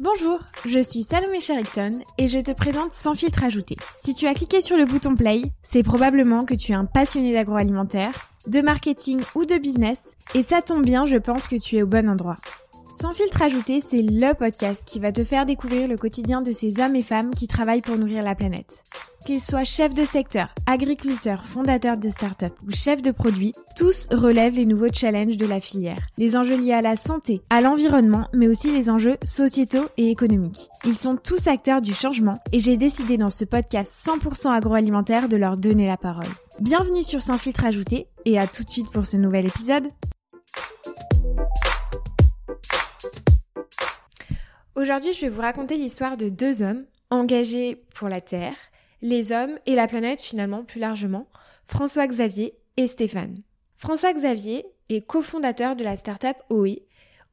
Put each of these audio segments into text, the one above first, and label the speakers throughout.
Speaker 1: Bonjour, je suis Salomé Sherrington et je te présente Sans filtre ajouté. Si tu as cliqué sur le bouton play, c'est probablement que tu es un passionné d'agroalimentaire, de marketing ou de business et ça tombe bien, je pense que tu es au bon endroit. Sans filtre ajouté, c'est le podcast qui va te faire découvrir le quotidien de ces hommes et femmes qui travaillent pour nourrir la planète. Qu'ils soient chefs de secteur, agriculteurs, fondateurs de start-up ou chefs de produits, tous relèvent les nouveaux challenges de la filière. Les enjeux liés à la santé, à l'environnement, mais aussi les enjeux sociétaux et économiques. Ils sont tous acteurs du changement et j'ai décidé dans ce podcast 100% agroalimentaire de leur donner la parole. Bienvenue sur Sans filtre ajouté et à tout de suite pour ce nouvel épisode. Aujourd'hui, je vais vous raconter l'histoire de deux hommes engagés pour la Terre, les hommes et la planète finalement plus largement, François Xavier et Stéphane. François Xavier est cofondateur de la startup OE.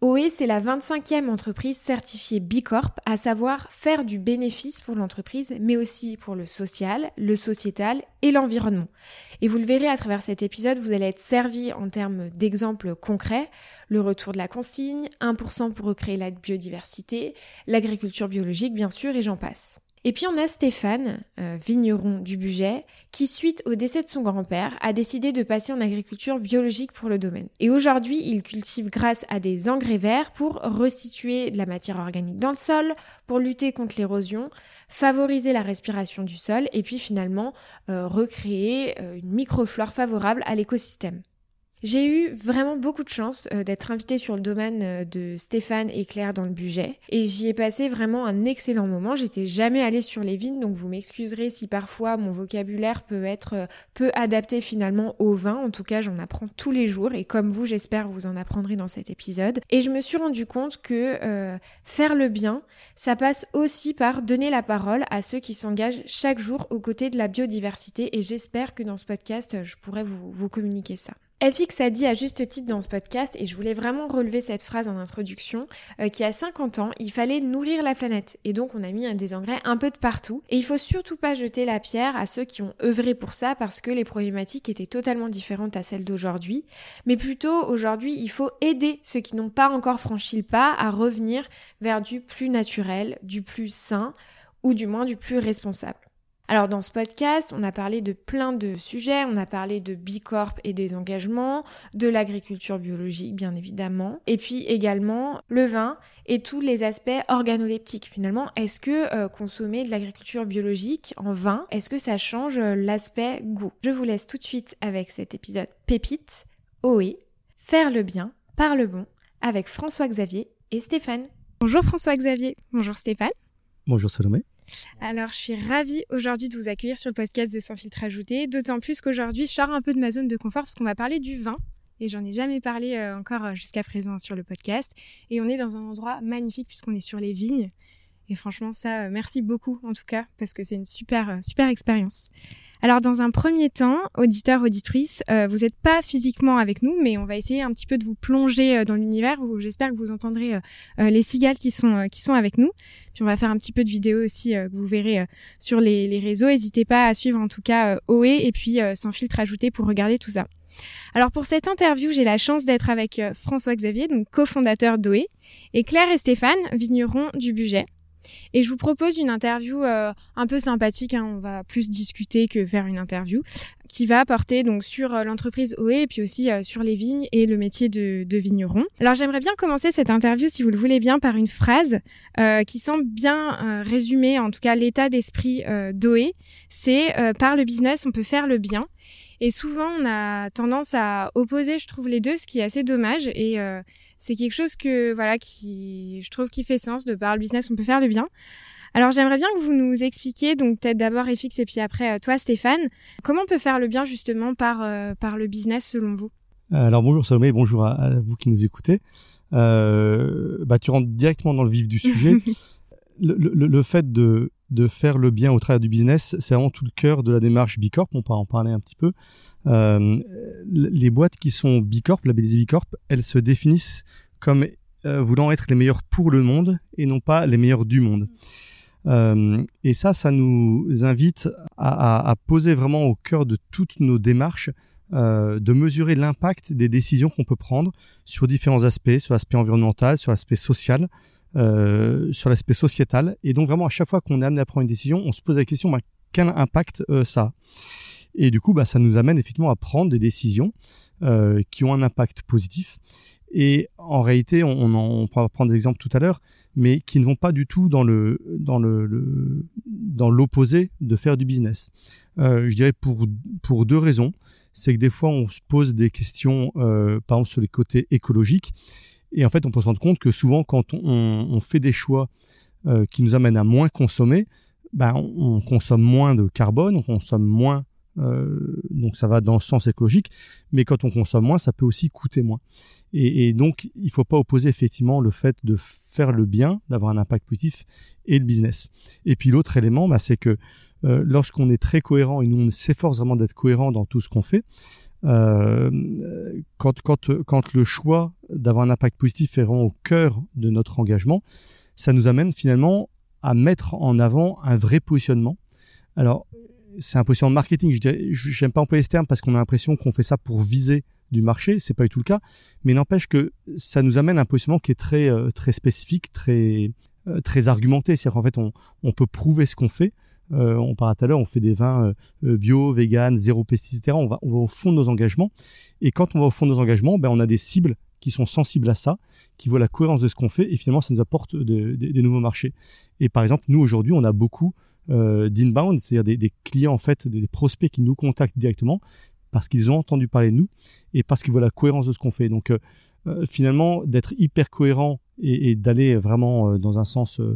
Speaker 1: OE, c'est la 25e entreprise certifiée B Corp, à savoir faire du bénéfice pour l'entreprise, mais aussi pour le social, le sociétal et l'environnement. Et vous le verrez à travers cet épisode, vous allez être servi en termes d'exemples concrets, le retour de la consigne, 1% pour recréer la biodiversité, l'agriculture biologique bien sûr, et j'en passe. Et puis on a Stéphane, euh, vigneron du budget, qui suite au décès de son grand-père a décidé de passer en agriculture biologique pour le domaine. Et aujourd'hui, il cultive grâce à des engrais verts pour restituer de la matière organique dans le sol, pour lutter contre l'érosion, favoriser la respiration du sol et puis finalement euh, recréer euh, une microflore favorable à l'écosystème. J'ai eu vraiment beaucoup de chance euh, d'être invitée sur le domaine euh, de Stéphane et Claire dans le budget et j'y ai passé vraiment un excellent moment. J'étais jamais allée sur les vignes donc vous m'excuserez si parfois mon vocabulaire peut être euh, peu adapté finalement au vin. En tout cas, j'en apprends tous les jours et comme vous, j'espère vous en apprendrez dans cet épisode. Et je me suis rendu compte que faire le bien, ça passe aussi par donner la parole à ceux qui s'engagent chaque jour aux côtés de la biodiversité et j'espère que dans ce podcast, je pourrais vous, vous communiquer ça. FX a dit à juste titre dans ce podcast, et je voulais vraiment relever cette phrase en introduction, euh, qu'il y a 50 ans, il fallait nourrir la planète. Et donc on a mis des engrais un peu de partout. Et il faut surtout pas jeter la pierre à ceux qui ont œuvré pour ça parce que les problématiques étaient totalement différentes à celles d'aujourd'hui. Mais plutôt aujourd'hui, il faut aider ceux qui n'ont pas encore franchi le pas à revenir vers du plus naturel, du plus sain, ou du moins du plus responsable. Alors dans ce podcast, on a parlé de plein de sujets, on a parlé de Bicorp et des engagements, de l'agriculture biologique bien évidemment, et puis également le vin et tous les aspects organoleptiques. Finalement, est-ce que euh, consommer de l'agriculture biologique en vin, est-ce que ça change euh, l'aspect goût? Je vous laisse tout de suite avec cet épisode pépite, OE, faire le bien, par le bon, avec François Xavier et Stéphane. Bonjour François Xavier, bonjour Stéphane.
Speaker 2: Bonjour Salomé.
Speaker 1: Alors, je suis ravie aujourd'hui de vous accueillir sur le podcast de Sans filtre ajouté, d'autant plus qu'aujourd'hui, je sors un peu de ma zone de confort parce qu'on va parler du vin. Et j'en ai jamais parlé euh, encore euh, jusqu'à présent sur le podcast. Et on est dans un endroit magnifique puisqu'on est sur les vignes. Et franchement, ça, euh, merci beaucoup en tout cas, parce que c'est une super, super expérience. Alors dans un premier temps, auditeur, auditrice, euh, vous n'êtes pas physiquement avec nous, mais on va essayer un petit peu de vous plonger euh, dans l'univers j'espère que vous entendrez euh, les cigales qui sont qui sont avec nous. Puis on va faire un petit peu de vidéos aussi que vous verrez sur les, les réseaux. N'hésitez pas à suivre en tout cas OE et puis sans filtre ajouté pour regarder tout ça. Alors pour cette interview, j'ai la chance d'être avec François Xavier, donc cofondateur d'OE, et Claire et Stéphane, vignerons du budget. Et je vous propose une interview euh, un peu sympathique, hein, on va plus discuter que faire une interview, qui va porter donc sur euh, l'entreprise OE et puis aussi euh, sur les vignes et le métier de, de vigneron. Alors j'aimerais bien commencer cette interview, si vous le voulez bien, par une phrase qui semble bien résumer en tout cas l'état d'esprit d'OE. C'est par le business on peut faire le bien. Et souvent on a tendance à opposer, je trouve, les deux, ce qui est assez dommage. Et c'est quelque chose que voilà qui je trouve qui fait sens de par le business on peut faire le bien. Alors j'aimerais bien que vous nous expliquiez donc peut-être d'abord FX et puis après euh, toi Stéphane, comment on peut faire le bien justement par euh, par le business selon vous?
Speaker 2: Alors bonjour Salomé, bonjour à, vous qui nous écoutez. Euh, bah tu rentres directement dans le vif du sujet. le, le, le, fait de de faire le bien au travers du business, c'est vraiment tout le cœur de la démarche Bicorp. On peut en parler un petit peu. Euh, les boîtes qui sont Bicorp, labellisées Bicorp, elles se définissent comme euh, voulant être les meilleures pour le monde et non pas les meilleures du monde. Euh, et ça, ça nous invite à, à, poser vraiment au cœur de toutes nos démarches euh, de mesurer l'impact des décisions qu'on peut prendre sur différents aspects, sur l'aspect environnemental, sur l'aspect social, sur l'aspect sociétal. Et donc vraiment à chaque fois qu'on est amené à prendre une décision, on se pose la question bah, quel impact ça a? Et du coup, bah, ça nous amène effectivement à prendre des décisions qui ont un impact positif et en réalité, on, on, pourra prendre des exemples tout à l'heure, mais qui ne vont pas du tout dans le dans le, dans l'opposé de faire du business. Euh, je dirais pour pour deux raisons. C'est que des fois, on se pose des questions, euh, par exemple sur les côtés écologiques, et en fait, on peut se rendre compte que souvent, quand on, on fait des choix euh, qui nous amènent à moins consommer, on, on consomme moins de carbone, on consomme moins euh, donc ça va dans le sens écologique, mais quand on consomme moins, ça peut aussi coûter moins. Et, et donc il faut pas opposer effectivement le fait de faire le bien, d'avoir un impact positif, et le business. Et puis l'autre élément, bah, c'est que euh, lorsqu'on est très cohérent et nous on s'efforce vraiment d'être cohérent dans tout ce qu'on fait, euh, quand, quand, quand le choix d'avoir un impact positif est vraiment au cœur de notre engagement, ça nous amène finalement à mettre en avant un vrai positionnement. Alors, c'est un positionnement marketing. Je j'aime pas employer ce terme parce qu'on a l'impression qu'on fait ça pour viser du marché. C'est pas du tout le cas, mais n'empêche que ça nous amène à un positionnement qui est très euh, très spécifique, très euh, très argumenté. C'est-à-dire qu'en fait, on, on peut prouver ce qu'on fait. Euh, on parlait tout à l'heure, on fait des vins bio, vegan, zéro pesticides, etc. On va, au fond de nos engagements. Et quand on va au fond de nos engagements, ben on a des cibles qui sont sensibles à ça, qui voient la cohérence de ce qu'on fait, et finalement, ça nous apporte des nouveaux marchés. Et par exemple, nous aujourd'hui, on a beaucoup euh, d'inbound, c'est-à-dire des, clients en fait, des, prospects qui nous contactent directement parce qu'ils ont entendu parler de nous et parce qu'ils voient la cohérence de ce qu'on fait. Donc euh, euh, finalement, d'être hyper cohérent et, d'aller vraiment dans un sens où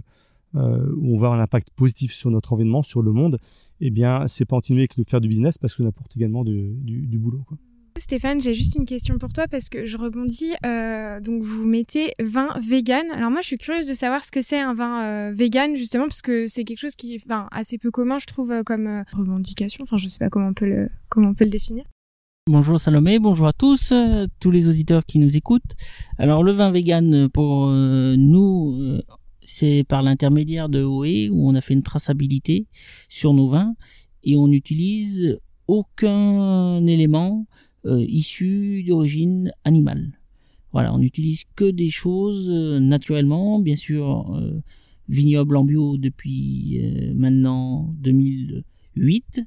Speaker 2: on va avoir un impact positif sur notre environnement, sur le monde, eh bien, c'est pas continuer que de faire du business parce ça apporte également du, du boulot. Quoi.
Speaker 1: Stéphane, j'ai juste une question pour toi parce que je rebondis. Euh, donc, vous mettez vin vegan. Alors, moi, je suis curieuse de savoir ce que c'est un vin euh, vegan, justement, parce que c'est quelque chose qui est assez peu commun, je trouve, euh, comme revendication. Enfin, je sais pas comment on peut le, comment on peut le définir.
Speaker 3: Bonjour Salomé, bonjour à tous, tous les auditeurs qui nous écoutent. Alors, le vin vegan, pour nous, c'est par l'intermédiaire de OE où on a fait une traçabilité sur nos vins et on n'utilise aucun élément euh, issus d'origine animale. Voilà, on n'utilise que des choses euh, naturellement, bien sûr, euh, vignoble en bio depuis maintenant 2008.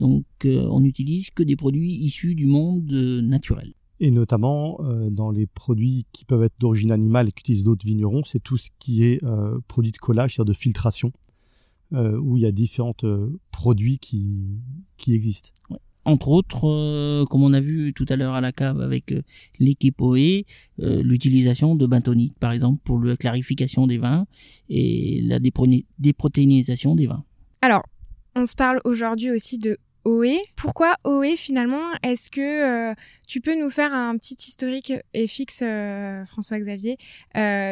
Speaker 3: Donc on n'utilise que des produits issus du monde naturel.
Speaker 2: Et notamment dans les produits qui peuvent être d'origine animale et qu'utilisent d'autres vignerons, c'est tout ce qui est produit de collage, c'est-à-dire de filtration, où il y a différents produits qui, qui existent
Speaker 3: entre autres, euh, comme on a vu tout à l'heure à la cave avec euh, l'équipe OE, euh, l'utilisation de bentonique, par exemple, pour la clarification des vins et la déprotéinisation des vins.
Speaker 1: Alors, on se parle aujourd'hui aussi de OE. Pourquoi OE finalement? Est-ce que tu peux nous faire un petit historique et fixe, François-Xavier,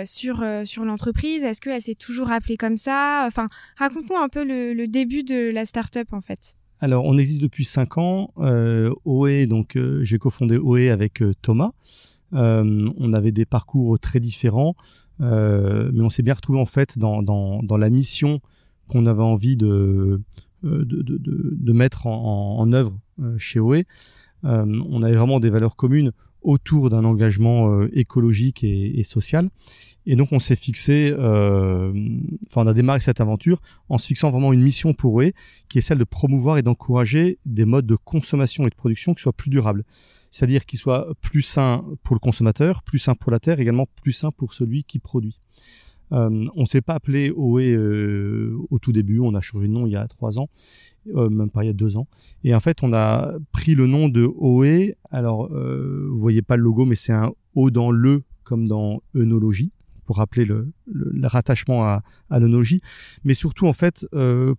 Speaker 1: sur, sur l'entreprise? Est-ce qu'elle s'est toujours appelée comme ça? Enfin, raconte-nous un peu le, le début de la start-up en fait.
Speaker 2: Alors, on existe depuis cinq ans. Euh, OE, donc euh, j'ai cofondé OE avec euh, Thomas. Euh, on avait des parcours très différents, mais on s'est bien retrouvé en fait dans, dans, dans la mission qu'on avait envie de, de, de, de mettre en, en, œuvre chez OE. on avait vraiment des valeurs communes autour d'un engagement écologique et, et, social. Et donc on s'est fixé, euh, enfin on a démarré cette aventure en se fixant vraiment une mission pour eux, qui est celle de promouvoir et d'encourager des modes de consommation et de production qui soient plus durables. C'est-à-dire qu'ils soient plus sains pour le consommateur, plus sains pour la terre, également plus sains pour celui qui produit. Euh, on s'est pas appelé OE euh, au tout début, on a changé de nom il y a trois ans, euh, même pas il y a deux ans. Et en fait, on a pris le nom de OE. Alors, euh, vous voyez pas le logo, mais c'est un O dans le comme dans œnologie pour rappeler le, rattachement à, à l'onologie, mais surtout en fait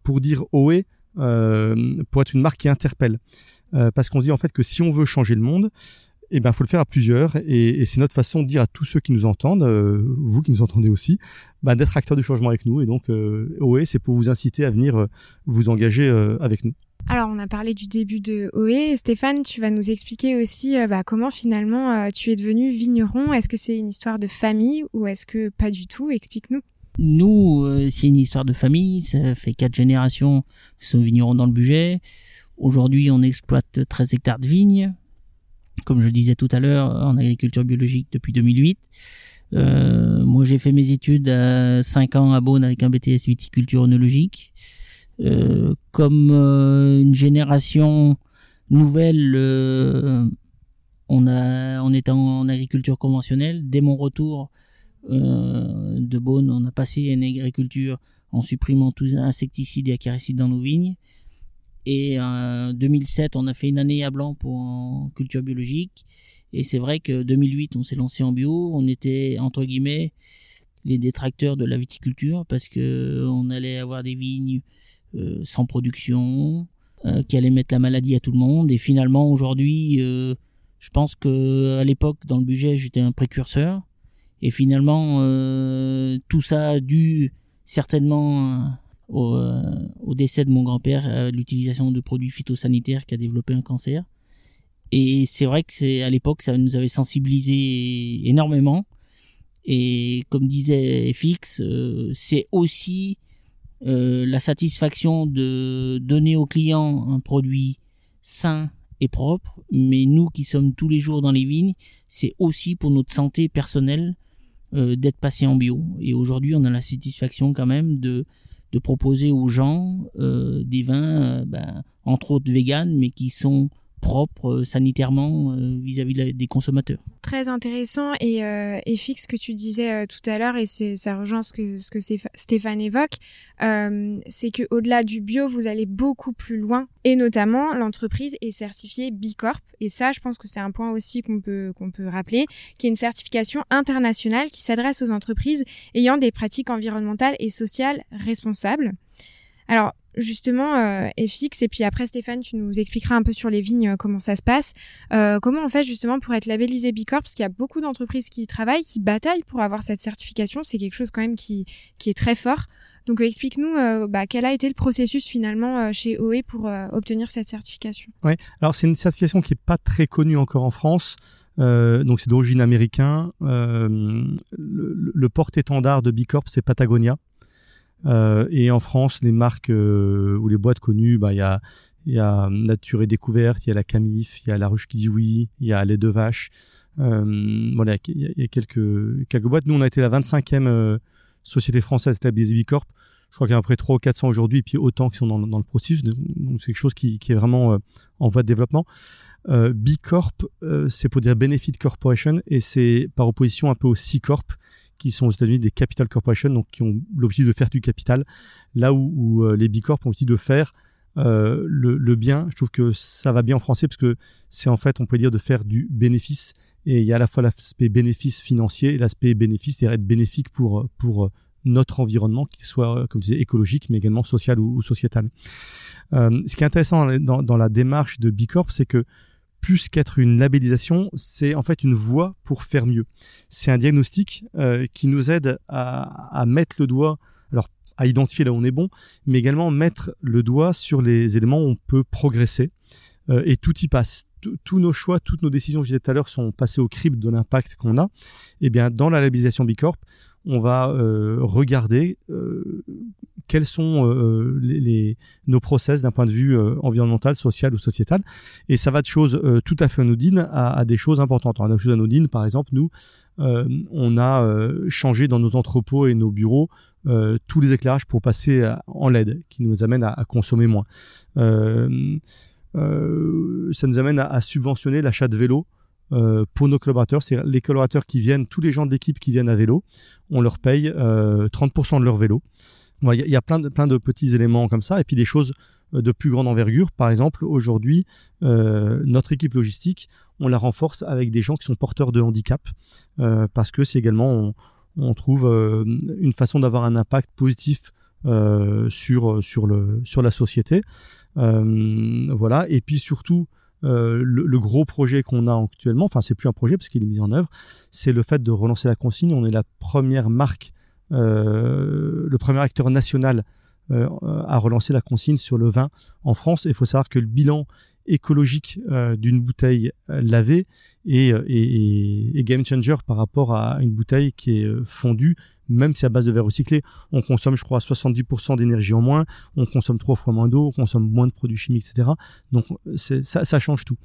Speaker 2: pour dire OE, pour être une marque qui interpelle. Parce qu'on se dit en fait que si on veut changer le monde, eh ben, faut le faire à plusieurs, et, et c'est notre façon de dire à tous ceux qui nous entendent, euh, vous qui nous entendez aussi, bah, d'être acteurs du changement avec nous. Et donc, euh, OE, c'est pour vous inciter à venir euh, vous engager avec nous.
Speaker 1: Alors, on a parlé du début de OE. Stéphane, tu vas nous expliquer aussi euh, bah, comment finalement euh, tu es devenu vigneron. Est-ce que c'est une histoire de famille ou est-ce que pas du tout? Explique-nous.
Speaker 3: Nous, euh, c'est une histoire de famille. Ça fait quatre générations que nous sommes vignerons dans le budget. Aujourd'hui, on exploite 13 hectares de vignes. Comme je disais tout à l'heure, en agriculture biologique depuis 2008. Euh, moi, j'ai fait mes études à 5 ans à Beaune avec un BTS viticulture œnologique. Euh, comme euh, une génération nouvelle, euh, on a, on était en, agriculture conventionnelle. Dès mon retour euh, de Beaune, on a passé une agriculture en supprimant tous insecticides et acaricides dans nos vignes. Et en 2007, on a fait une année à blanc pour en culture biologique. Et c'est vrai que 2008, on s'est lancé en bio. On était entre guillemets les détracteurs de la viticulture parce que on allait avoir des vignes euh, sans production, euh, qui allaient mettre la maladie à tout le monde. Et finalement, aujourd'hui, euh, je pense que à l'époque, dans le budget, j'étais un précurseur. Et finalement, tout ça a dû certainement au, au, décès de mon grand-père, à l'utilisation de produits phytosanitaires qui a développé un cancer. Et c'est vrai que c'est à l'époque ça nous avait sensibilisé énormément. Et comme disait FX, euh, c'est aussi euh, la satisfaction de donner aux clients un produit sain et propre. Mais nous qui sommes tous les jours dans les vignes, c'est aussi pour notre santé personnelle euh, d'être en bio. Et aujourd'hui, on a la satisfaction quand même de de proposer aux gens euh, des vins, ben, entre autres véganes, mais qui sont propre euh, sanitairement euh, vis-à-vis des consommateurs.
Speaker 1: Très intéressant et, euh, et fixe que tu disais euh, tout à l'heure et ça rejoint ce que Stéphane évoque, c'est que au-delà du bio, vous allez beaucoup plus loin et notamment l'entreprise est certifiée Bicorp et ça, je pense que c'est un point aussi qu'on peut qu'on peut rappeler, qui est une certification internationale qui s'adresse aux entreprises ayant des pratiques environnementales et sociales responsables. Alors, justement euh, FX et puis après Stéphane tu nous expliqueras un peu sur les vignes euh, comment ça se passe. Euh, comment on fait justement pour être labellisé Bicorp? Parce qu'il y a beaucoup d'entreprises qui y travaillent qui bataillent pour avoir cette certification. C'est quelque chose quand même qui qui est très fort. Donc explique-nous euh, bah, quel a été le processus finalement euh, chez OE pour obtenir cette certification?
Speaker 2: Ouais. Alors c'est une certification qui est pas très connue encore en France. Donc c'est d'origine américain. Le, le porte-étendard de Bicorp c'est Patagonia euh, et en France, les marques euh, ou les boîtes connues, bah il y a y a Nature et Découverte, il y a la Camif, il y a La Ruche qui dit oui, il y a Les Deux Vaches. Euh, voilà, il y, a, quelques quelques boîtes. Nous, on a été la 25e euh, société française labellisée Bicorp. Je crois qu'il y a à peu près 300 ou 400 aujourd'hui, et puis autant qui sont dans, dans le processus. Donc c'est quelque chose qui, qui est vraiment euh, en voie de développement. Euh, B Corp, c'est pour dire Benefit Corporation, et c'est par opposition un peu au C Corp, qui sont aux États-Unis des capital corporations, donc qui ont l'objectif de faire du capital, là où, où euh, les bicorps ont l'objectif de faire euh, le, bien. Je trouve que ça va bien en français parce que c'est en fait, on peut dire, de faire du bénéfice. Et il y a à la fois l'aspect bénéfice financier et l'aspect bénéfice, c'est-à-dire être bénéfique pour pour notre environnement, qu'il soit, comme je disais, écologique, mais également social ou, sociétal. Euh, ce qui est intéressant dans, dans la démarche de Bicorp, c'est que plus qu'être une labellisation, c'est en fait une voie pour faire mieux. C'est un diagnostic euh, qui nous aide à, mettre le doigt, alors à identifier là où on est bon, mais également mettre le doigt sur les éléments où on peut progresser. Euh, et tout y passe. tous nos choix, toutes nos décisions, je disais tout à l'heure, sont passées au crible de l'impact qu'on a. Et eh bien, dans la labellisation Bicorp, on va euh, regarder quels sont euh, les, nos process d'un point de vue euh, environnemental, social ou sociétal. Et ça va de choses euh, tout à fait anodines à, des choses importantes. Alors, des choses anodines, par exemple, nous, on a changé dans nos entrepôts et nos bureaux tous les éclairages pour passer en LED, qui nous amène à, consommer moins. Euh, ça nous amène à, subventionner l'achat de vélos euh, pour nos collaborateurs. C'est les collaborateurs qui viennent, tous les gens d'équipe qui viennent à vélo, on leur paye euh, 30% de leur vélo. Il y, a plein de, petits éléments comme ça, et puis des choses euh, de plus grande envergure. Par exemple, aujourd'hui, euh, notre équipe logistique, on la renforce avec des gens qui sont porteurs de handicap, euh, parce que c'est également, on, trouve une façon d'avoir un impact positif sur sur le sur la société. Voilà, et puis surtout. Le, le, gros projet qu'on a actuellement, enfin c'est plus un projet parce qu'il est mis en œuvre, c'est le fait de relancer la consigne. On est la première marque le premier acteur national euh, à relancer la consigne sur le vin en France. Il faut savoir que le bilan écologique euh, d'une bouteille lavée est, game changer par rapport à une bouteille qui est fondue, même si à base de verre recyclé, on consomme, je crois, 70% d'énergie en moins, on consomme trois fois moins d'eau, on consomme moins de produits chimiques, etc. Donc ça, change tout.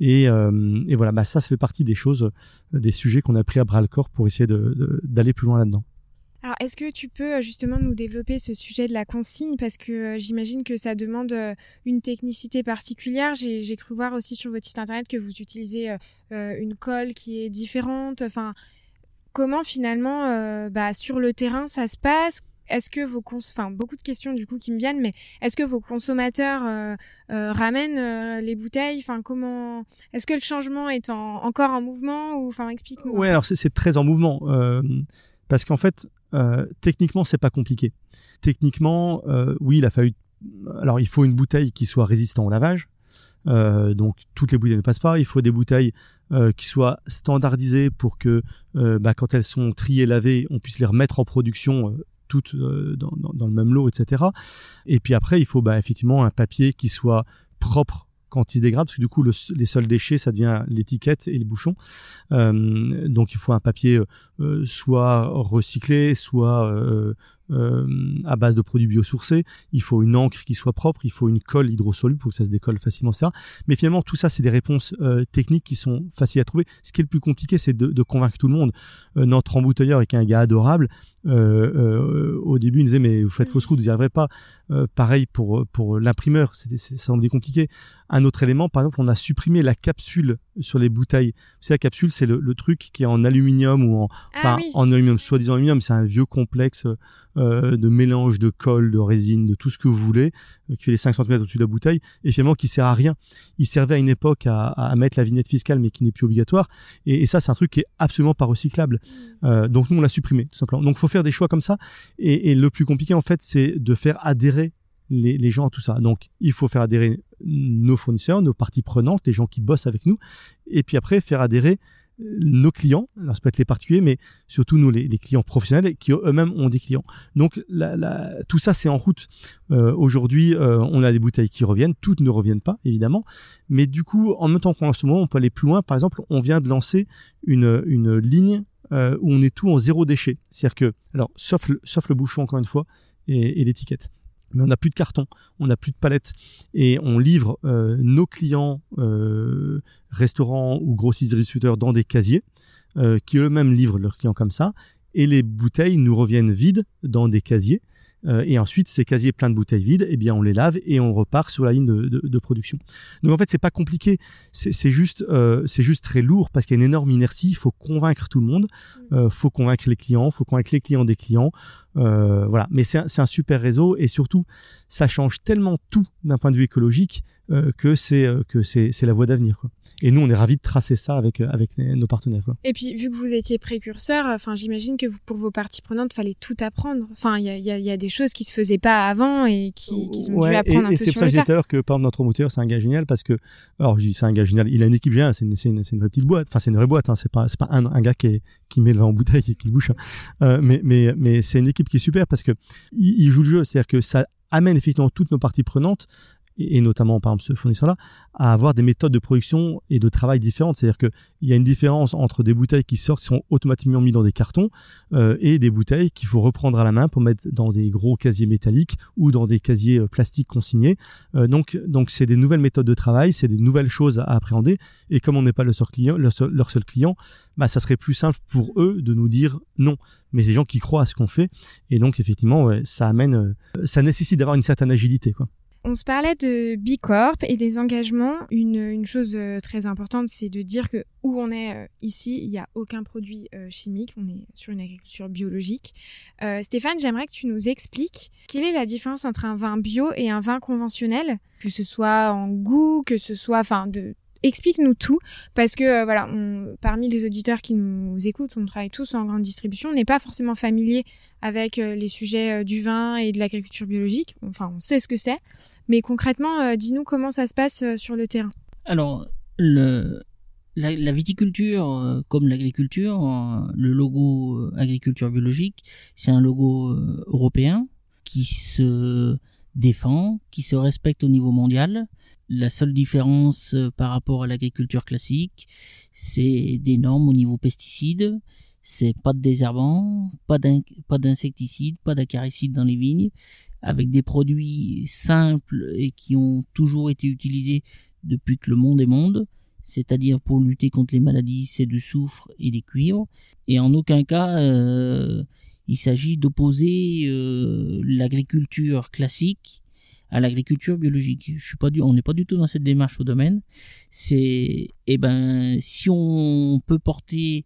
Speaker 2: Et, euh, voilà, bah, ça fait partie des choses, des sujets qu'on a pris à bras le corps pour essayer d'aller plus loin là-dedans.
Speaker 1: Alors, est-ce que tu peux euh, justement nous développer ce sujet de la consigne? Parce que euh, j'imagine que ça demande euh, une technicité particulière. J'ai cru voir aussi sur votre site internet que vous utilisez une colle qui est différente. Enfin, comment finalement, bah, sur le terrain, ça se passe? Est-ce que vos enfin beaucoup de questions du coup qui me viennent, mais est-ce que vos consommateurs ramènent les bouteilles? Enfin comment Est-ce que le changement est encore en mouvement ou enfin explique-nous.
Speaker 2: Ouais, alors c'est très en mouvement parce qu'en fait euh, techniquement, c'est pas compliqué. Techniquement, euh, oui, il a fallu. Alors, il faut une bouteille qui soit résistante au lavage. Euh, donc toutes les bouteilles ne passent pas. Il faut des bouteilles euh, qui soient standardisées pour que euh, bah, quand elles sont triées, lavées, on puisse les remettre en production toutes dans, dans, dans, le même lot, etc. Et puis après, il faut bah, effectivement un papier qui soit propre quand il se dégrade, parce que du coup, les seuls déchets, ça devient l'étiquette et les bouchons. Euh, donc, il faut un papier euh, soit recyclé, soit euh, euh, à base de produits biosourcés, il faut une encre qui soit propre, il faut une colle hydrosoluble pour que ça se décolle facilement, etc. Mais finalement, tout ça, c'est des réponses euh, techniques qui sont faciles à trouver. Ce qui est le plus compliqué, c'est de, de, convaincre tout le monde. Euh, notre embouteilleur, est un gars adorable, au début, il nous disait, mais vous faites fausse route, vous n'y arriverez pas. pareil pour, pour l'imprimeur, ça semble compliqué. Un autre élément, par exemple, on a supprimé la capsule sur les bouteilles. C'est la capsule, c'est le, le, truc qui est en aluminium ou en, ah en aluminium, soi-disant aluminium, c'est un vieux complexe euh, de mélange de colle, de résine, de tout ce que vous voulez, euh, qui fait les 5 cm au-dessus de la bouteille, et finalement qui sert à rien. Il servait à une époque à, à mettre la vignette fiscale, mais qui n'est plus obligatoire. Et, et ça, c'est un truc qui est absolument pas recyclable. Mmh. Euh, donc nous, on l'a supprimé, tout simplement. Donc faut faire des choix comme ça. Et, et le plus compliqué, en fait, c'est de faire adhérer les, les, gens à tout ça. Donc, il faut faire adhérer nos fournisseurs, nos parties prenantes, les gens qui bossent avec nous, et puis après faire adhérer nos clients, alors ça peut être les particuliers, mais surtout nous, les, clients professionnels qui eux-mêmes ont des clients. Donc la, tout ça, c'est en route. Euh, Aujourd'hui, euh, on a des bouteilles qui reviennent, toutes ne reviennent pas, évidemment, mais du coup, en même temps qu'en ce moment, on peut aller plus loin. Par exemple, on vient de lancer une, une ligne euh, où on est tout en zéro déchet. C'est-à-dire que, alors, sauf le, sauf le bouchon, encore une fois, et, et l'étiquette mais on n'a plus de carton, on n'a plus de palettes et on livre euh, nos clients euh, restaurants ou grossistes distributeurs dans des casiers euh, qui eux-mêmes livrent leurs clients comme ça et les bouteilles nous reviennent vides dans des casiers euh, et ensuite ces casiers pleins de bouteilles vides, eh bien on les lave et on repart sur la ligne de, de, de production. Donc en fait c'est pas compliqué, c'est juste euh, c'est juste très lourd parce qu'il y a une énorme inertie. Il faut convaincre tout le monde, mm. euh, faut convaincre les clients, faut convaincre les clients des clients, euh, voilà. Mais c'est un, un, super réseau et surtout ça change tellement tout d'un point de vue écologique euh, que c'est euh, que c'est la voie d'avenir. Et nous on est ravis de tracer ça avec avec nos partenaires quoi.
Speaker 1: Et puis vu que vous étiez précurseur, enfin j'imagine que vous, pour vos parties prenantes fallait tout apprendre. Enfin il y a, y, a, y a des choses qui se faisaient pas avant et qui, qui ont dû apprendre et, un
Speaker 2: et
Speaker 1: peu
Speaker 2: c'est pour ça que
Speaker 1: tas.
Speaker 2: d'ailleurs que par exemple, notre moteur c'est un gars génial parce que alors je dis c'est un gars génial il a une équipe géniale c'est une, c'est une, une vraie petite boîte enfin c'est une vraie boîte hein, c'est pas c'est pas un, un gars qui est, qui met le vin en bouteille et qui le bouche hein. euh, mais mais mais c'est une équipe qui est super parce que il, il joue le jeu c'est à dire que ça amène effectivement toutes nos parties prenantes et notamment par exemple ce fournisseur-là, à avoir des méthodes de production et de travail différentes. C'est-à-dire qu'il y a une différence entre des bouteilles qui sortent, qui sont automatiquement mises dans des cartons, euh, et des bouteilles qu'il faut reprendre à la main pour mettre dans des gros casiers métalliques ou dans des casiers euh, plastiques consignés. Euh, donc, donc c'est des nouvelles méthodes de travail, c'est des nouvelles choses à appréhender. Et comme on n'est pas le seul client, leur seul, client, bah ça serait plus simple pour eux de nous dire non. Mais c'est des gens qui croient à ce qu'on fait, et donc effectivement, ça amène, ça nécessite d'avoir une certaine agilité, quoi.
Speaker 1: On se parlait de Bicorp et des engagements. Une, chose euh, très importante, c'est de dire que où on est euh, ici, il n'y a aucun produit euh, chimique. On est sur une agriculture biologique. Stéphane, j'aimerais que tu nous expliques quelle est la différence entre un vin bio et un vin conventionnel, que ce soit en goût, que ce soit, enfin, de Explique-nous tout, parce que euh, voilà, parmi les auditeurs qui nous écoutent, on travaille tous en grande distribution, on n'est pas forcément familier avec euh, les sujets euh, du vin et de l'agriculture biologique. Enfin, on sait ce que c'est, mais concrètement, dis-nous comment ça se passe sur le terrain.
Speaker 3: Alors, la viticulture, comme l'agriculture, le logo agriculture biologique, c'est un logo européen qui se défend, qui se respecte au niveau mondial. La seule différence par rapport à l'agriculture classique, c'est des normes au niveau pesticides c'est pas de désherbant, pas d'insecticides, pas d'acaricides dans les vignes, avec des produits simples et qui ont toujours été utilisés depuis que le monde est monde, c'est-à-dire pour lutter contre les maladies, c'est du soufre et des cuivres. Et en aucun cas, euh, il s'agit d'opposer euh, l'agriculture classique à l'agriculture biologique. Je suis pas du, on n'est pas du tout dans cette démarche au domaine. C'est, eh ben, si on peut porter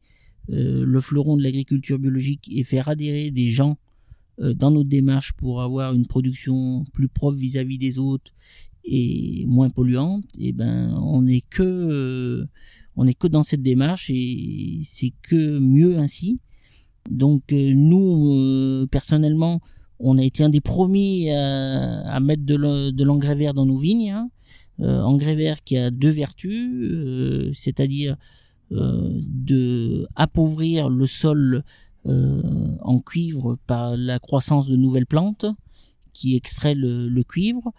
Speaker 3: euh, le fleuron de l'agriculture biologique et faire adhérer des gens euh, dans notre démarche pour avoir une production plus propre vis-à-vis des autres et moins polluante, eh ben, on n'est que, euh, on est que dans cette démarche et c'est que mieux ainsi. Donc nous, personnellement, on a été un des premiers à, mettre de l'engrais vert dans nos vignes. Hein. Euh, engrais vert qui a deux vertus, euh, c'est-à-dire euh, de appauvrir le sol en cuivre par la croissance de nouvelles plantes qui extraient le, cuivre.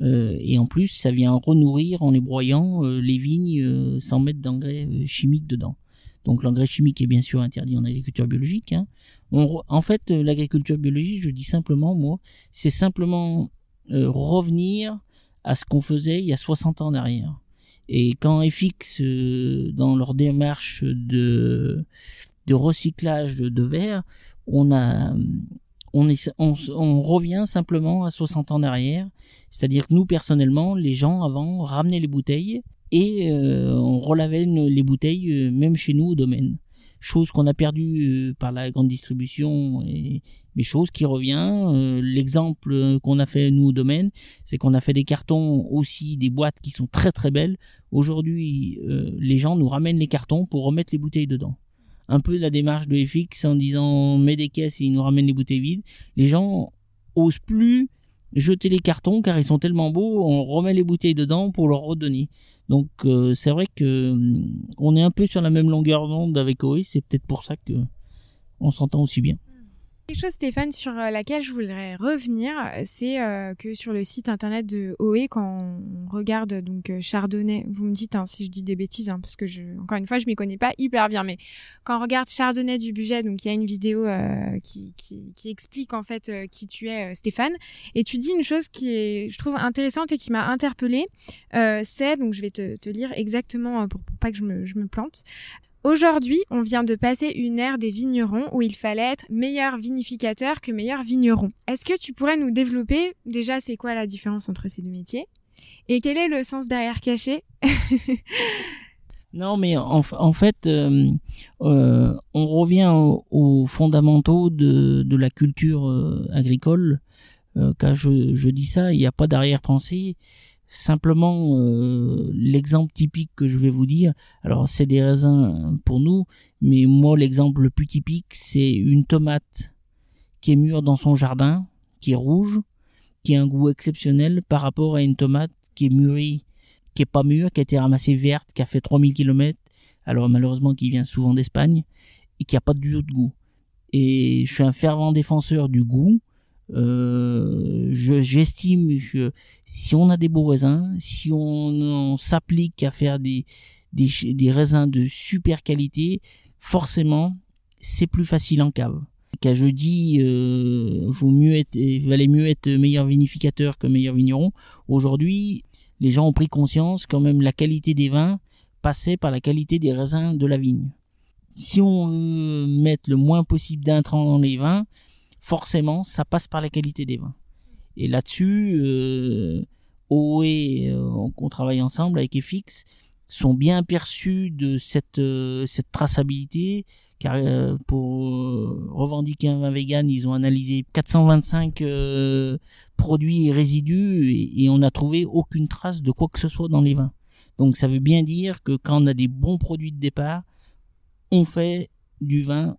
Speaker 3: et en plus, ça vient renourrir en les broyant les vignes sans mettre d'engrais chimiques dedans. Donc l'engrais chimique est bien sûr interdit en agriculture biologique. Hein. en fait, euh, l'agriculture biologique, je dis simplement, moi, c'est simplement euh, revenir à ce qu'on faisait il y a 60 ans derrière. Et quand FX, euh, dans leur démarche de, recyclage de, verre, on on, revient simplement à 60 ans derrière. C'est-à-dire que nous, personnellement, les gens avant ramenaient les bouteilles et euh, on relavait les bouteilles euh, même chez nous au domaine. Chose qu'on a perdue euh, par la grande distribution et mais chose qui revient. L'exemple qu'on a fait nous au domaine, c'est qu'on a fait des cartons aussi, des boîtes qui sont très très belles. Aujourd'hui, les gens nous ramènent les cartons pour remettre les bouteilles dedans. Un peu la démarche de FX en disant met des caisses et ils nous ramènent les bouteilles vides. Les gens osent plus jeter les cartons car ils sont tellement beaux, on remet les bouteilles dedans pour leur redonner. Donc euh, c'est vrai que hum, on est un peu sur la même longueur d'onde avec OE, c'est peut-être pour ça que on s'entend aussi bien.
Speaker 1: Quelque chose, Stéphane, sur euh, laquelle je voudrais revenir, c'est euh, que sur le site internet de OE, quand on regarde donc euh, Chardonnay, vous me dites hein, si je dis des bêtises, hein, parce que je, encore une fois, je m'y connais pas hyper bien, mais quand on regarde Chardonnay du budget, donc il y a une vidéo qui, qui, qui, explique en fait qui tu es, Stéphane, et tu dis une chose qui est, je trouve intéressante et qui m'a interpellée, c'est donc je vais te, te lire exactement pour, pour pas que je me, je me plante. Aujourd'hui, on vient de passer une ère des vignerons où il fallait être meilleur vinificateur que meilleur vigneron. Est-ce que tu pourrais nous développer déjà c'est quoi la différence entre ces deux métiers? Et quel est le sens derrière caché?
Speaker 3: Non, mais en, fait, euh, euh, on revient aux, fondamentaux de, la culture euh, agricole. quand je, je, dis ça, il n'y a pas d'arrière-pensée. Simplement, euh, l'exemple typique que je vais vous dire, alors c'est des raisins pour nous, mais moi l'exemple le plus typique, c'est une tomate qui est mûre dans son jardin, qui est rouge, qui a un goût exceptionnel par rapport à une tomate qui est mûrie, qui est pas mûre, qui a été ramassée verte, qui a fait 3000 km, alors malheureusement qui vient souvent d'Espagne, et qui a pas du tout de goût. Et je suis un fervent défenseur du goût, euh, j'estime que si on a des beaux raisins, si on, s'applique à faire des, des, des, raisins de super qualité, forcément, c'est plus facile en cave. Qu'à je dis, euh, vaut mieux être, valait mieux être meilleur vinificateur que meilleur vigneron. Aujourd'hui, les gens ont pris conscience quand même la qualité des vins passait par la qualité des raisins de la vigne. Si on veut mettre le moins possible d'intrants dans les vins, forcément, ça passe par la qualité des vins. Et là-dessus, euh, OE, euh, on travaille ensemble avec FX, sont bien aperçus de cette euh, cette traçabilité car euh, pour revendiquer un vin vegan ils ont analysé 425 produits et résidus et, et, on n'a trouvé aucune trace de quoi que ce soit dans les vins donc ça veut bien dire que quand on a des bons produits de départ on fait du vin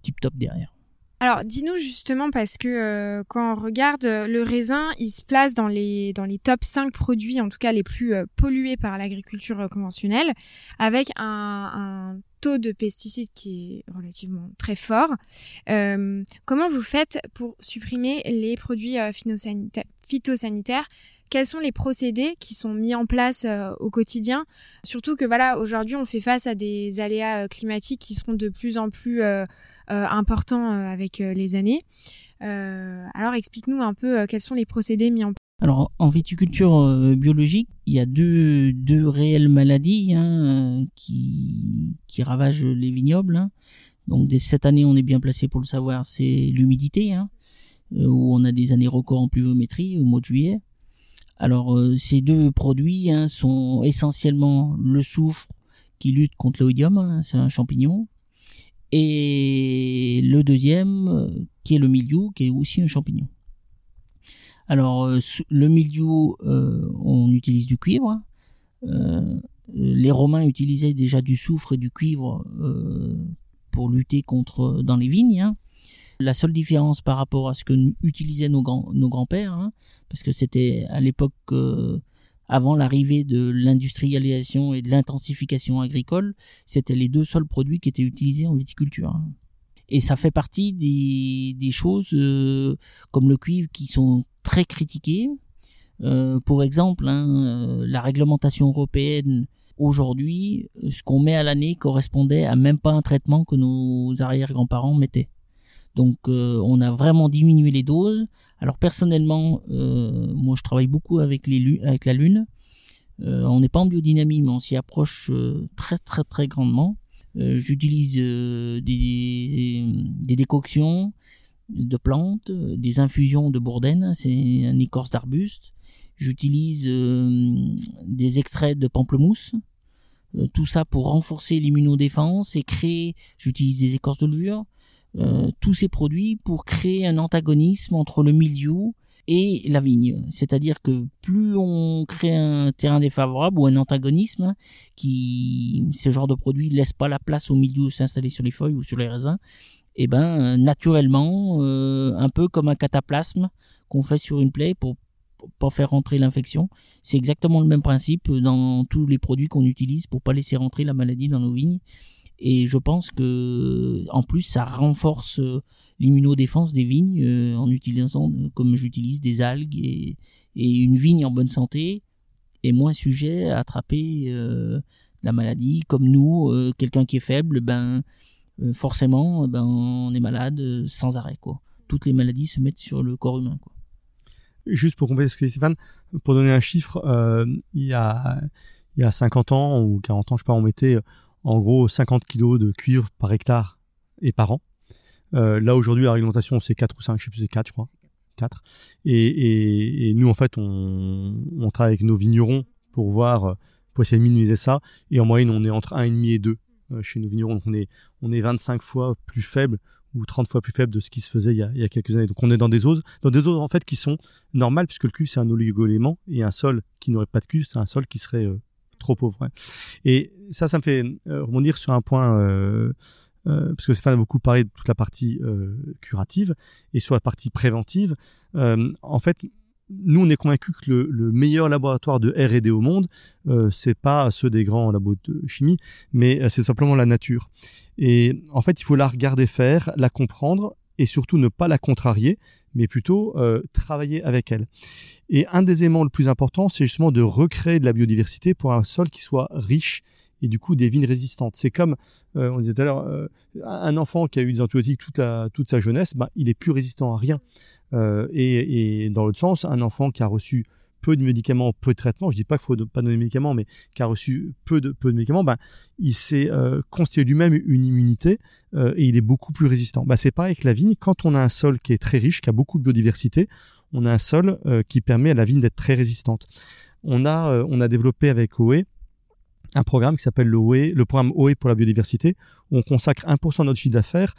Speaker 3: tip top derrière
Speaker 1: alors, dis-nous justement parce que euh, quand on regarde euh, le raisin, il se place dans les dans les top 5 produits, en tout cas les plus euh, pollués par l'agriculture conventionnelle, avec un, taux de pesticides qui est relativement très fort. comment vous faites pour supprimer les produits phytosanitaires? Quels sont les procédés qui sont mis en place au quotidien? Surtout que voilà, aujourd'hui, on fait face à des aléas climatiques qui seront de plus en plus importants avec les années. alors, explique-nous un peu quels sont les procédés mis en place.
Speaker 3: Alors en viticulture euh, biologique, il y a deux, deux réelles maladies hein, qui, qui ravagent les vignobles. Hein. Donc dès cette année, on est bien placé pour le savoir, c'est l'humidité, hein, euh, où on a des années records en pluviométrie au mois de juillet. Alors euh, ces deux produits hein, sont essentiellement le soufre qui lutte contre l'oïdium, hein, c'est un champignon, et le deuxième qui est le mildiou, qui est aussi un champignon. Alors euh, le milieu, euh, on utilise du cuivre. Euh, les Romains utilisaient déjà du soufre et du cuivre pour lutter contre dans les vignes. Hein. La seule différence par rapport à ce que utilisaient nos grands grands-pères, hein, parce que c'était à l'époque avant l'arrivée de l'industrialisation et de l'intensification agricole, c'était les deux seuls produits qui étaient utilisés en viticulture. Hein. Et ça fait partie des, des choses comme le cuivre qui sont très critiqué. Euh, pour exemple, hein, euh, la réglementation européenne aujourd'hui, ce qu'on met à l'année correspondait à même pas un traitement que nos arrière-grands-parents mettaient. Donc euh, on a vraiment diminué les doses. Alors personnellement, euh, moi je travaille beaucoup avec, les, avec la Lune. Euh, on n'est pas en biodynamie, mais on s'y approche très très très grandement. J'utilise des, des, décoctions, de plantes, des infusions de bourdaine, c'est un écorce d'arbuste. J'utilise euh, des extraits de pamplemousse, euh, tout ça pour renforcer l'immunodéfense et créer, j'utilise des écorces de levure, euh, tous ces produits pour créer un antagonisme entre le milieu et la vigne. C'est-à-dire que plus on crée un terrain défavorable ou un antagonisme qui, ce genre de produit laisse pas la place au milieu s'installer sur les feuilles ou sur les raisins, et eh ben naturellement, euh, un peu comme un cataplasme qu'on fait sur une plaie pour pas faire rentrer l'infection. C'est exactement le même principe dans tous les produits qu'on utilise pour pas laisser rentrer la maladie dans nos vignes. Et je pense que en plus ça renforce euh, l'immunodéfense des vignes euh, en utilisant, comme j'utilise, des algues et, une vigne en bonne santé est moins sujet à attraper la maladie. Comme nous, quelqu'un qui est faible, ben euh, forcément, ben, on est malade euh, sans arrêt. Quoi. Toutes les maladies se mettent sur le corps humain. Quoi.
Speaker 2: Juste pour compléter ce que dit Stéphane, pour donner un chiffre, euh, il, y a, il y a 50 ans ou 40 ans, je sais pas, on mettait en gros 50 kilos de cuivre par hectare et par an. là aujourd'hui, la réglementation c'est 4 ou 5, je sais plus, c'est 4 je crois. 4. Et, et, et nous en fait, on, on, travaille avec nos vignerons pour voir, pour essayer de minimiser ça. Et en moyenne, on est entre 1,5 et 2 euh, chez nos vignerons. Donc on est, on est 25 fois plus faible ou 30 fois plus faible de ce qui se faisait il y a, il y a quelques années. Donc on est dans des doses, dans des doses en fait qui sont normales puisque le cuivre c'est un oligo-élément et un sol qui n'aurait pas de cuivre c'est un sol qui serait euh, trop pauvre. Et ça, ça me fait euh, rebondir sur un point euh, parce que Stéphane a beaucoup parlé de toute la partie curative et sur la partie préventive. en fait, nous, on est convaincus que le, meilleur laboratoire de R&D au monde, euh, c'est pas ceux des grands labos de chimie, mais euh, c'est simplement la nature. Et en fait, il faut la regarder faire, la comprendre et surtout ne pas la contrarier, mais plutôt euh, travailler avec elle. Et un des éléments le plus important, c'est justement de recréer de la biodiversité pour un sol qui soit riche et du coup des vignes résistantes. C'est comme euh, on disait tout à l'heure, euh, un enfant qui a eu des antibiotiques toute, toute sa jeunesse, bah, il est plus résistant à rien. Et, et, dans l'autre sens, un enfant qui a reçu peu de médicaments, peu de traitements, je dis pas qu'il faut pas donner de médicaments, mais qui a reçu peu de, peu de médicaments, ben, il s'est euh, constitué lui-même une immunité euh, et il est beaucoup plus résistant. Ben, c'est pareil avec la vigne, quand on a un sol qui est très riche, qui a beaucoup de biodiversité, on a un sol euh, qui permet à la vigne d'être très résistante. On a, on a développé avec OE un programme qui s'appelle le, OE, le programme OE pour la biodiversité, où on consacre 1% de notre chiffre d'affaires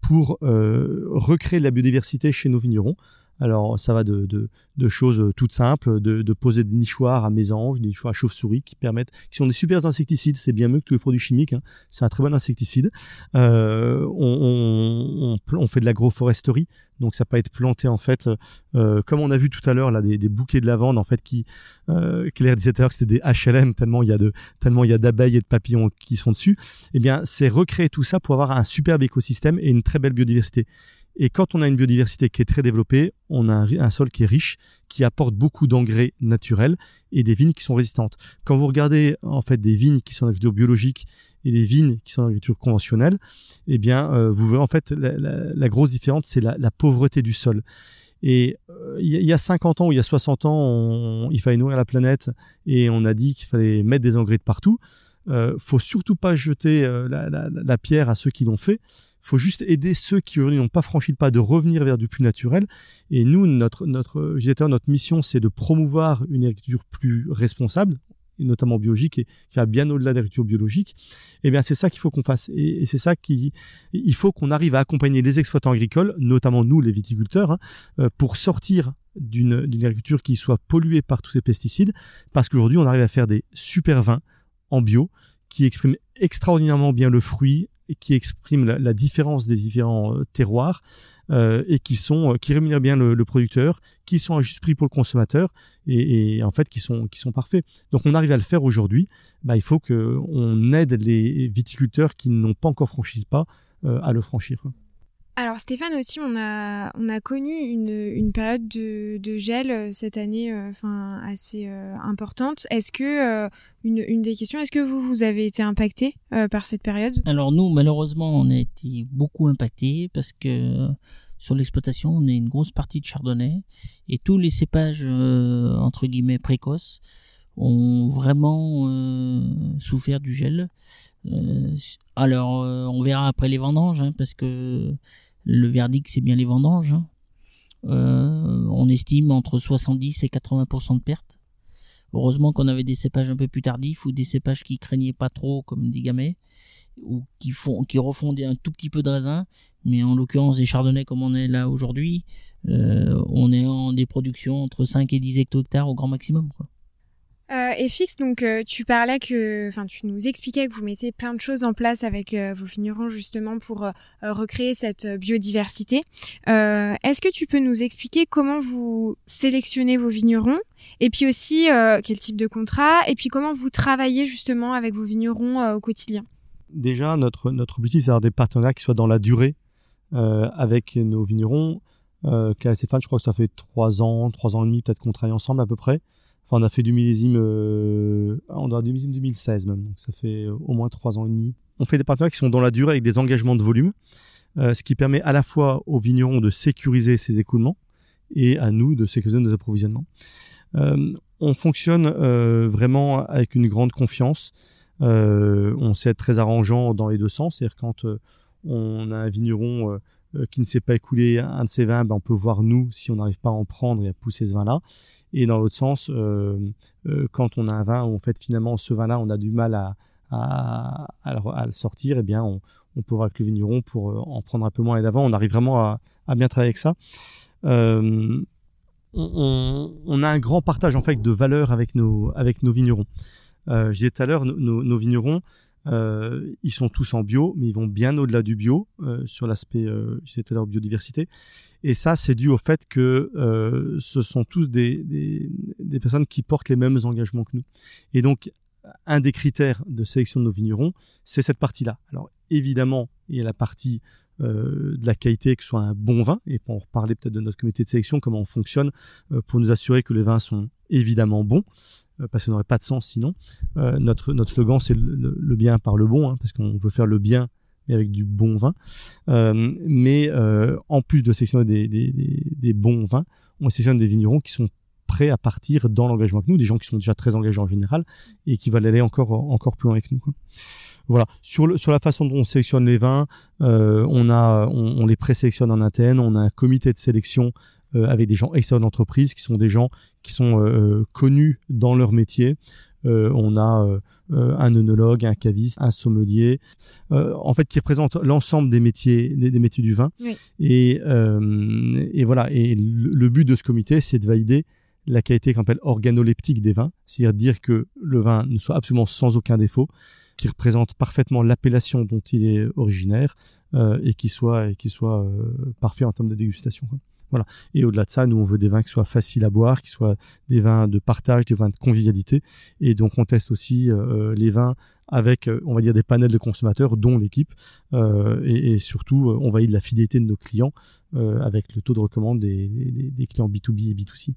Speaker 2: pour recréer de la biodiversité chez nos vignerons. Alors ça va de, de, de choses toutes simples, de, de, poser des nichoirs à mésanges, des nichoirs à chauves-souris qui permettent, qui sont des super insecticides, c'est bien mieux que tous les produits chimiques, hein. c'est un très bon insecticide. Euh, on, on, on, fait de l'agroforesterie, donc ça peut être planté en fait, euh, comme on a vu tout à l'heure là, des, des, bouquets de lavande en fait qui, euh, Claire disait tout à l'heure que c'était des HLM tellement il y a de tellement il y a d'abeilles et de papillons qui sont dessus. Eh bien c'est recréer tout ça pour avoir un superbe écosystème et une très belle biodiversité. Et quand on a une biodiversité qui est très développée, on a un, sol qui est riche, qui apporte beaucoup d'engrais naturels et des vignes qui sont résistantes. Quand vous regardez en fait des vignes qui sont en agriculture biologique et des vignes qui sont en agriculture conventionnelle, eh bien euh, vous verrez en fait la, grosse différence, c'est la, pauvreté du sol. Et euh, il y, a 50 ans ou il y a 60 ans, il fallait nourrir la planète et on a dit qu'il fallait mettre des engrais de partout. Euh, faut surtout pas jeter euh, la, pierre à ceux qui l'ont fait. Faut juste aider ceux qui aujourd'hui n'ont pas franchi le pas de revenir vers du plus naturel. Et nous, notre mission, c'est de promouvoir une agriculture plus responsable et notamment biologique et qui va bien au-delà de l'agriculture biologique. Eh bien, c'est ça qu'il faut qu'on fasse. Et, c'est ça qui, il faut qu'on arrive à accompagner les exploitants agricoles, notamment nous, les viticulteurs, hein, euh, pour sortir d'une agriculture qui soit polluée par tous ces pesticides, parce qu'aujourd'hui, on arrive à faire des super vins en bio qui exprime extraordinairement bien le fruit qui exprime la, différence des différents euh, terroirs euh, et qui sont euh, qui rémunèrent bien le, producteur, qui sont à juste prix pour le consommateur et, en fait qui sont qui sont parfaits. Donc on arrive à le faire aujourd'hui. Bah, il faut que on aide les viticulteurs qui n'ont pas encore franchi pas à le franchir.
Speaker 1: Alors Stéphane aussi, on a, on a connu une, une période de, de, gel euh, cette année euh, assez euh, importante. Est-ce que, une, une, des questions, est-ce que vous, vous avez été impacté par cette période?
Speaker 3: Alors nous, malheureusement, on a été beaucoup impacté parce que sur l'exploitation, on est une grosse partie de chardonnay et tous les cépages, entre guillemets, précoces ont vraiment souffert du gel. alors, on verra après les vendanges, hein, parce que le verdict, c'est bien les vendanges. Hein. Euh, on estime entre 70 et 80% de pertes. Heureusement qu'on avait des cépages un peu plus tardifs ou des cépages qui craignaient pas trop comme des gamets ou qui font qui refondaient un tout petit peu de raisin mais en l'occurrence des chardonnays comme on est là aujourd'hui euh, on est en des productions entre 5 et 10 hecto-hectares au grand maximum.
Speaker 1: Euh, et Fix, donc euh, tu parlais que, enfin tu nous expliquais que vous mettez plein de choses en place avec euh, vos vignerons justement pour recréer cette biodiversité. Est-ce que tu peux nous expliquer comment vous sélectionnez vos vignerons et puis aussi quel type de contrat et puis comment vous travaillez justement avec vos vignerons au quotidien?
Speaker 2: Déjà, notre notre objectif c'est d'avoir des partenariats qui soient dans la durée avec nos vignerons. Euh, Stéphane, je crois que ça fait trois ans, trois ans et demi peut-être qu'on travaille ensemble à peu près. On a fait du millésime, euh, on a du millésime 2016 même, donc ça fait euh, au moins trois ans et demi. On fait des partenariats qui sont dans la durée avec des engagements de volume, euh, ce qui permet à la fois aux vignerons de sécuriser ses écoulements et à nous de sécuriser nos approvisionnements. on fonctionne vraiment avec une grande confiance. on sait être très arrangeant dans les deux sens, c'est-à-dire quand on a un vigneron qui ne s'est pas écoulé un de ces vins, ben on peut voir nous si on n'arrive pas à en prendre et à pousser ce vin-là. Et dans l'autre sens, euh, euh, quand on a un vin où en fait finalement ce vin-là on a du mal à, à, à, le sortir, eh bien on, on, peut voir avec le vigneron pour en prendre un peu moins et d'avant. On arrive vraiment à, à, bien travailler avec ça. Euh, on, a un grand partage en fait de valeurs avec nos avec nos vignerons. Euh, je disais tout à l'heure, nos vignerons, euh, ils sont tous en bio, mais ils vont bien au-delà du bio euh, sur l'aspect, euh, je disais tout à l'heure, biodiversité. Et ça, c'est dû au fait que euh, ce sont tous des, des, des, personnes qui portent les mêmes engagements que nous. Et donc, un des critères de sélection de nos vignerons, c'est cette partie-là. Alors, évidemment, il y a la partie euh, de la qualité, que ce soit un bon vin, et pour en reparler peut-être de notre comité de sélection, comment on fonctionne euh, pour nous assurer que les vins sont évidemment bons. Euh, parce que ça n'aurait pas de sens sinon. Euh, notre, notre slogan, c'est le, bien par le bon, hein, parce qu'on veut faire le bien mais avec du bon vin. Euh, mais en plus de sélectionner des, des, des, bons vins, on sélectionne des vignerons qui sont prêts à partir dans l'engagement avec nous, des gens qui sont déjà très engagés en général et qui veulent aller encore encore plus loin avec nous. Voilà. Sur, le, sur la façon dont on sélectionne les vins, on a on, on les présélectionne en interne. On a un comité de sélection euh, avec des gens extérieurs d'entreprise qui sont des gens qui sont euh, euh, connus dans leur métier. on a un œnologue, un caviste, un sommelier, en fait qui représente l'ensemble des métiers, des, métiers du vin. Et, et voilà. Et le, but de ce comité, c'est de valider la qualité qu'on appelle organoleptique des vins, c'est-à-dire dire que le vin ne soit absolument sans aucun défaut, qui représente parfaitement l'appellation dont il est originaire et qui soit et qui soit parfait en termes de dégustation. Voilà. Et au-delà de ça, nous on veut des vins qui soient faciles à boire, qui soient des vins de partage, des vins de convivialité. Et donc on teste aussi euh, les vins avec, euh, on va dire, des panels de consommateurs, dont l'équipe. Euh, et, surtout, on va de la fidélité de nos clients avec le taux de recommande des, des, des clients B2B et B2C.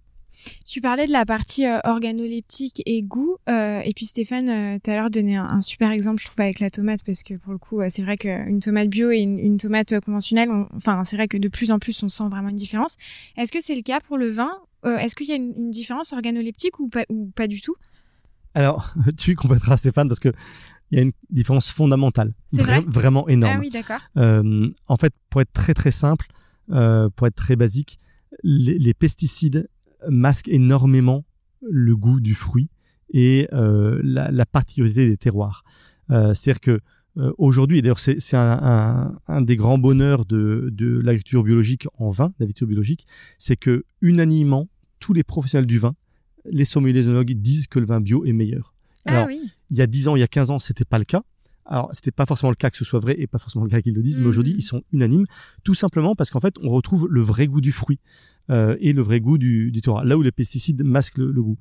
Speaker 1: Tu parlais de la partie euh, organoleptique et goût. Euh, et puis Stéphane, euh, tout à l'heure, donnait un, super exemple, je trouve, avec la tomate, parce que pour le coup, c'est vrai qu'une tomate bio et une, tomate conventionnelle, enfin, c'est vrai que de plus en plus, on sent vraiment une différence. Est-ce que c'est le cas pour le vin Est-ce qu'il y a une, différence organoleptique ou pas, ou pas du tout?
Speaker 2: Alors, tu compléteras Stéphane, parce que il y a une différence fondamentale, vraiment énorme.
Speaker 1: Ah oui, d'accord.
Speaker 2: en fait, pour être très très simple, pour être très basique, les, les pesticides masque énormément le goût du fruit et euh, la, la, particularité des terroirs. Euh, C'est-à-dire que euh, aujourd'hui, et d'ailleurs c'est un, un, un, des grands bonheurs de, de l'agriculture biologique en vin, l'agriculture biologique, c'est que unanimement, tous les professionnels du vin, les sommeliers, disent que le vin bio est meilleur.
Speaker 1: Ah Alors, oui.
Speaker 2: il y a 10 ans, il y a 15 ans, c'était pas le cas. Alors, c'était pas forcément le cas que ce soit vrai et pas forcément le cas qu'ils le disent, mais aujourd'hui, mmh. ils sont unanimes, tout simplement parce qu'en fait, on retrouve le vrai goût du fruit euh, et le vrai goût du, du terroir. Là où les pesticides masquent le, goût.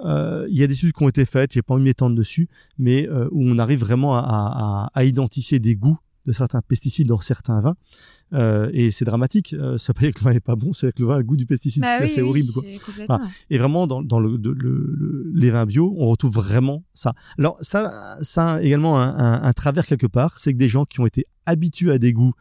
Speaker 2: Euh, il y a des études qui ont été faites, j'ai pas envie de m'étendre dessus, mais euh, où on arrive vraiment à, à, à identifier des goûts de certains pesticides dans certains vins. Euh, et c'est dramatique. Euh, ça veut pas dire que le vin est pas bon, c'est que le vin a le goût du pesticide,
Speaker 1: bah
Speaker 2: c'est horrible. Quoi. Et vraiment, dans, dans le, le, les vins bio, on retrouve vraiment ça. Alors ça, ça a également un, un, un travers quelque part, c'est que des gens qui ont été habitués à des goûts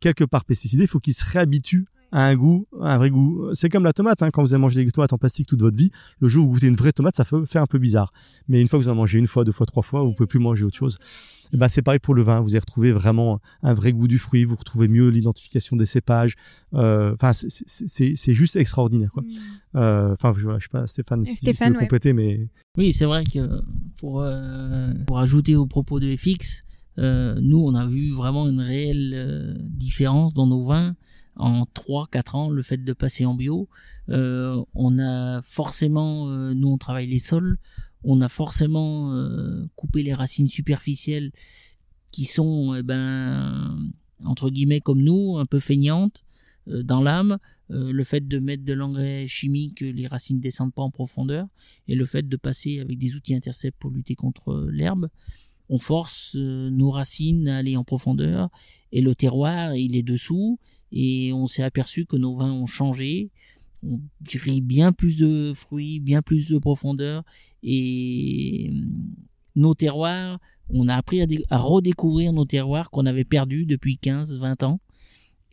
Speaker 2: quelque part pesticidés, il faut qu'ils se réhabituent a un goût, un vrai goût. C'est comme la tomate, hein, quand vous avez mangé des tomates en plastique toute votre vie, le jour où vous goûtez une vraie tomate, ça fait, fait un peu bizarre. Mais une fois que vous en mangez une fois, deux fois, trois fois, vous pouvez plus manger autre chose. Et ben c'est pareil pour le vin. Vous allez retrouver vraiment un vrai goût du fruit. Vous retrouvez mieux l'identification des cépages. Euh, enfin, c'est juste extraordinaire. Quoi. Mm. Euh, enfin, je, je sais pas, Stéphane, si tu veux compléter, mais
Speaker 3: oui, c'est vrai que pour euh, pour ajouter au propos de FX, nous, on a vu vraiment une réelle différence dans nos vins en 3-4 ans le fait de passer en bio. Euh, on a forcément, euh, nous on travaille les sols, on a forcément euh, coupé les racines superficielles qui sont, eh ben, entre guillemets comme nous, un peu feignantes dans l'âme. le fait de mettre de l'engrais chimique, les racines descendent pas en profondeur, et le fait de passer avec des outils intercepts pour lutter contre l'herbe, on force nos racines à aller en profondeur, et le terroir il est dessous, et on s'est aperçu que nos vins ont changé. On grille bien plus de fruits, bien plus de profondeur et hum, nos terroirs, on a appris à, redécouvrir nos terroirs qu'on avait perdus depuis 15, 20 ans.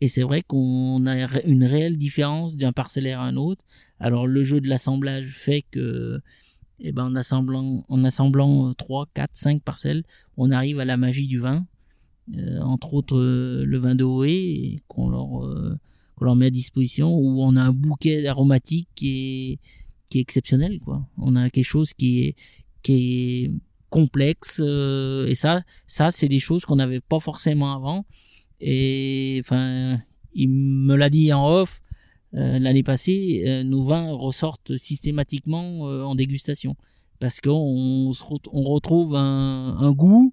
Speaker 3: Et c'est vrai qu'on a une réelle différence d'un parcellaire à un autre. Alors le jeu de l'assemblage fait que, eh ben, en assemblant, en assemblant 3, 4, 5 parcelles, on arrive à la magie du vin. Euh, entre autres euh, le vin de Hoé qu'on leur euh, qu'on leur met à disposition où on a un bouquet aromatique qui est qui est exceptionnel quoi on a quelque chose qui est qui est complexe et ça ça c'est des choses qu'on n'avait pas forcément avant et enfin il me l'a dit en off l'année passée nos vins ressortent systématiquement en dégustation parce qu'on on retrouve un, goût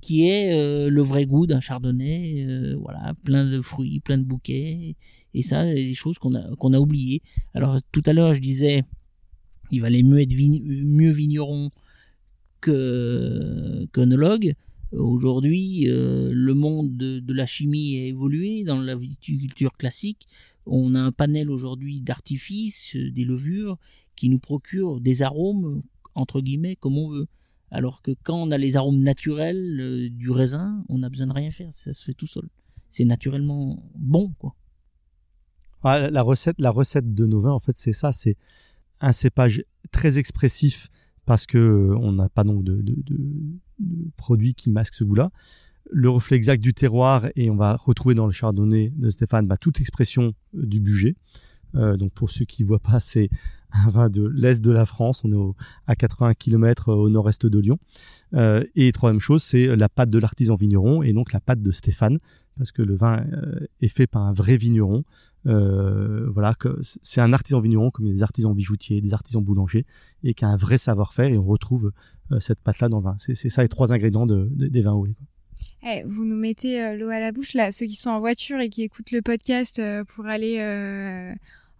Speaker 3: qui est euh, le vrai goût d'un chardonnay, euh, voilà, plein de fruits, plein de bouquets, et ça, c'est des choses qu'on a oubliées. Alors tout à l'heure, je disais, il valait mieux être vigneron que qu'onologue. Aujourd'hui, euh, le monde de, de, la chimie a évolué dans la viticulture classique. On a un panel aujourd'hui d'artifices, des levures qui nous procurent des arômes entre guillemets comme on veut. Alors que quand on a les arômes naturels euh, du raisin, on n'a besoin de rien faire, ça se fait tout seul. C'est naturellement bon, quoi.
Speaker 2: la recette, la recette de nos vins, en fait, c'est ça, c'est un cépage très expressif parce que euh, on n'a pas donc de, de, de, produits qui masquent ce goût-là. Le reflet exact du terroir et on va retrouver dans le chardonnay de Stéphane bah, toute expression euh, du budget. Euh, donc pour ceux qui voient pas, c'est un vin de l'est de la France. On est à 80 km euh, au nord-est de Lyon. Euh, et troisième chose, c'est la pâte de l'artisan vigneron et donc la pâte de Stéphane, parce que le vin euh, est fait par un vrai vigneron. Euh, voilà, c'est un artisan vigneron comme des artisans bijoutiers, des artisans boulangers, et qui a un vrai savoir-faire. Et on retrouve cette pâte-là dans le vin. C'est ça les trois ingrédients de, des vins houés.
Speaker 1: Eh, vous nous mettez l'eau à la bouche là, ceux qui sont en voiture et qui écoutent le podcast pour aller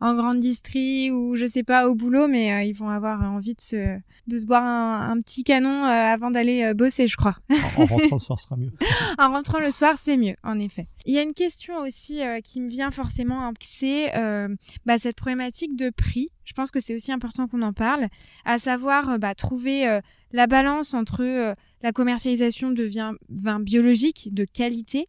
Speaker 1: en grande distrie ou je sais pas au boulot, mais ils vont avoir envie de se de se boire un, petit canon avant d'aller bosser, je crois.
Speaker 2: En, rentrant le soir sera mieux.
Speaker 1: en rentrant le soir, c'est mieux, en effet. Il y a une question aussi qui me vient forcément, hein, c'est bah, cette problématique de prix. Je pense que c'est aussi important qu'on en parle, à savoir bah, trouver la balance entre la commercialisation de vins, biologiques de qualité,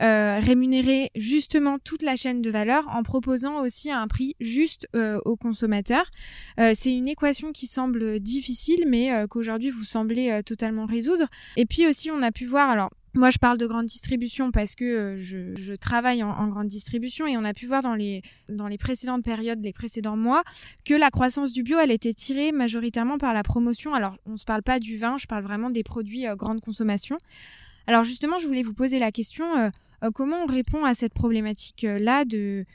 Speaker 1: euh, rémunérer justement toute la chaîne de valeur en proposant aussi un prix juste euh, aux consommateurs. Euh, c'est une équation qui semble difficile, mais euh, qu'aujourd'hui vous semblez totalement résoudre. Et puis aussi, on a pu voir, alors moi, je parle de grande distribution parce que euh, je, travaille en, grande distribution et on a pu voir dans les, dans les précédentes périodes, les précédents mois, que la croissance du bio, elle était tirée majoritairement par la promotion. Alors, on ne se parle pas du vin, je parle vraiment des produits euh, grande consommation. Alors, justement, je voulais vous poser la question, euh comment on répond à cette problématique-là de